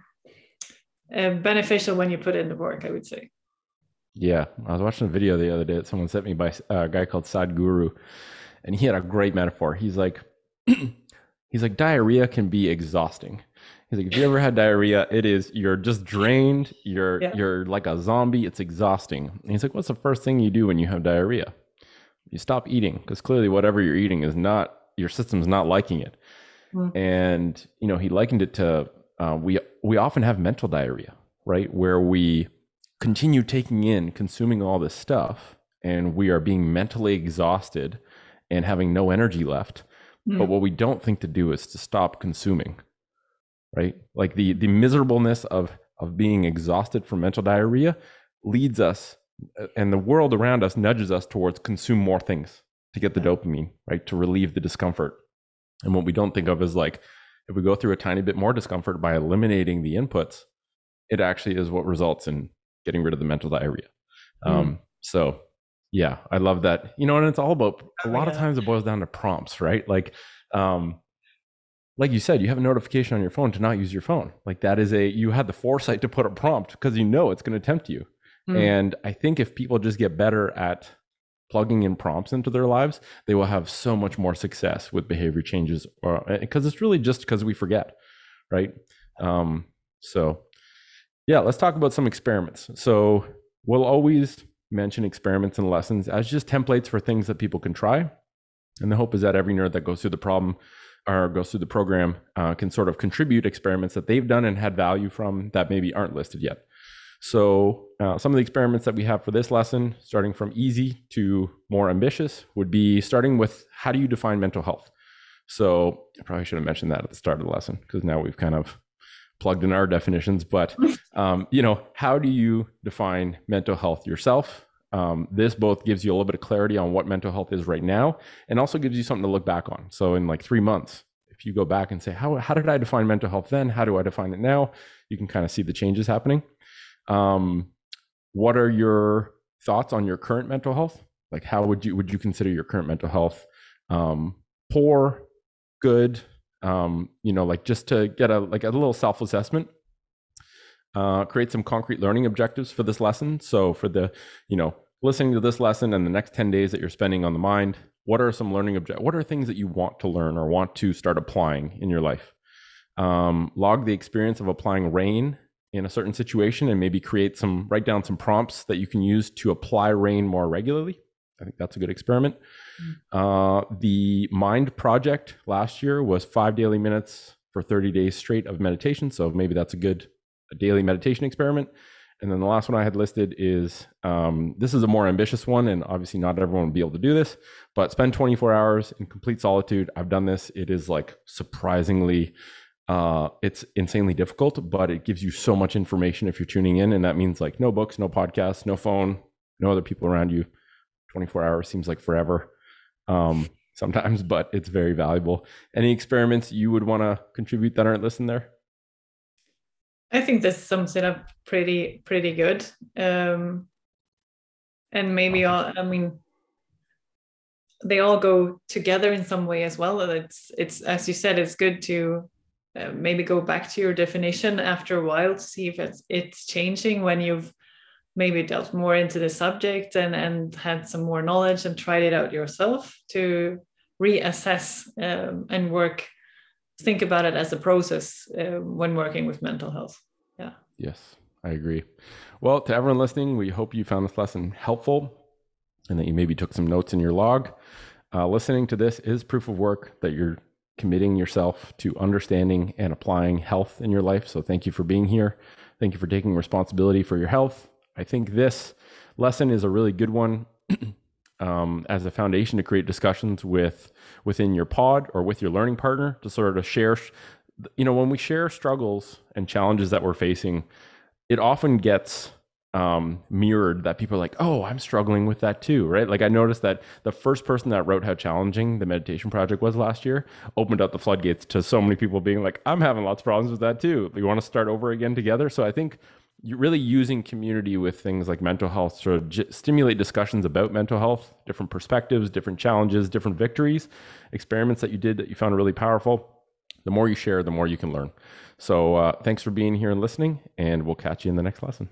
uh, beneficial when you put in the work i would say. Yeah i was watching a video the other day that someone sent me by a guy called sadhguru and he had a great metaphor. He's like he's like diarrhea can be exhausting He's like, if you ever had diarrhea, it is you're just drained. You're yeah. you're like a zombie. It's exhausting. And he's like, what's the first thing you do when you have diarrhea? You stop eating because clearly whatever you're eating is not your system's not liking it. Mm. And you know, he likened it to uh, we we often have mental diarrhea, right, where we continue taking in, consuming all this stuff, and we are being mentally exhausted and having no energy left. Mm. But what we don't think to do is to stop consuming right? Like the the miserableness of of being exhausted from mental diarrhea leads us uh, and the world around us nudges us towards consume more things to get the dopamine, right? To relieve the discomfort. And what we don't think of is like if we go through a tiny bit more discomfort by eliminating the inputs, it actually is what results in getting rid of the mental diarrhea. Mm. Um, so yeah, I love that. You know, and it's all about a lot oh, yeah. of times it boils down to prompts, right? Like um, like you said, you have a notification on your phone to not use your phone. Like that is a you had the foresight to put a prompt because you know it's going to tempt you. Mm. And I think if people just get better at plugging in prompts into their lives, they will have so much more success with behavior changes or because it's really just because we forget, right? Um, so yeah, let's talk about some experiments. So we'll always mention experiments and lessons as just templates for things that people can try. And the hope is that every nerd that goes through the problem or goes through the program uh, can sort of contribute experiments that they've done and had value from that maybe aren't listed yet. So uh, some of the experiments that we have for this lesson, starting from easy to more ambitious, would be starting with how do you define mental health? So I probably should have mentioned that at the start of the lesson because now we've kind of plugged in our definitions. But um, you know, how do you define mental health yourself? Um, this both gives you a little bit of clarity on what mental health is right now and also gives you something to look back on. So, in like three months, if you go back and say, How, how did I define mental health then? How do I define it now? You can kind of see the changes happening. Um, what are your thoughts on your current mental health? Like, how would you would you consider your current mental health um, poor, good? Um, you know, like just to get a like a little self assessment uh, create some concrete learning objectives for this lesson. So for the, you know, listening to this lesson and the next 10 days that you're spending on the mind, what are some learning objectives? What are things that you want to learn or want to start applying in your life? Um, log the experience of applying RAIN in a certain situation and maybe create some, write down some prompts that you can use to apply RAIN more regularly. I think that's a good experiment. Mm-hmm. Uh, the Mind Project last year was five daily minutes for 30 days straight of meditation. So maybe that's a good a daily meditation experiment. And then the last one I had listed is um, this is a more ambitious one, and obviously not everyone will be able to do this, but spend 24 hours in complete solitude. I've done this. It is like surprisingly, uh, it's insanely difficult, but it gives you so much information if you're tuning in. And that means like no books, no podcasts, no phone, no other people around you. 24 hours seems like forever um, sometimes, but it's very valuable. Any experiments you would want to contribute that aren't listed there? I think this sums it up pretty pretty good. Um, and maybe all I mean they all go together in some way as well. It's it's as you said, it's good to uh, maybe go back to your definition after a while to see if it's it's changing when you've maybe delved more into the subject and and had some more knowledge and tried it out yourself to reassess um, and work think about it as a process uh, when working with mental health. Yeah. Yes, I agree. Well, to everyone listening, we hope you found this lesson helpful and that you maybe took some notes in your log. Uh, listening to this is proof of work that you're committing yourself to understanding and applying health in your life. So thank you for being here. Thank you for taking responsibility for your health. I think this lesson is a really good one um, as a foundation to create discussions with within your pod or with your learning partner to sort of share you know when we share struggles and challenges that we're facing it often gets um, mirrored that people are like oh i'm struggling with that too right? Like i noticed that the first person that wrote how challenging the meditation project was last year opened up the floodgates to so many people being like i'm having lots of problems with that too. We want to start over again together? So i think really using community with things like mental health to j- stimulate discussions about mental health, different perspectives, different challenges, different victories, experiments that you did that you found really powerful. The more you share, the more you can learn. So, uh, thanks for being here and listening, and we'll catch you in the next lesson.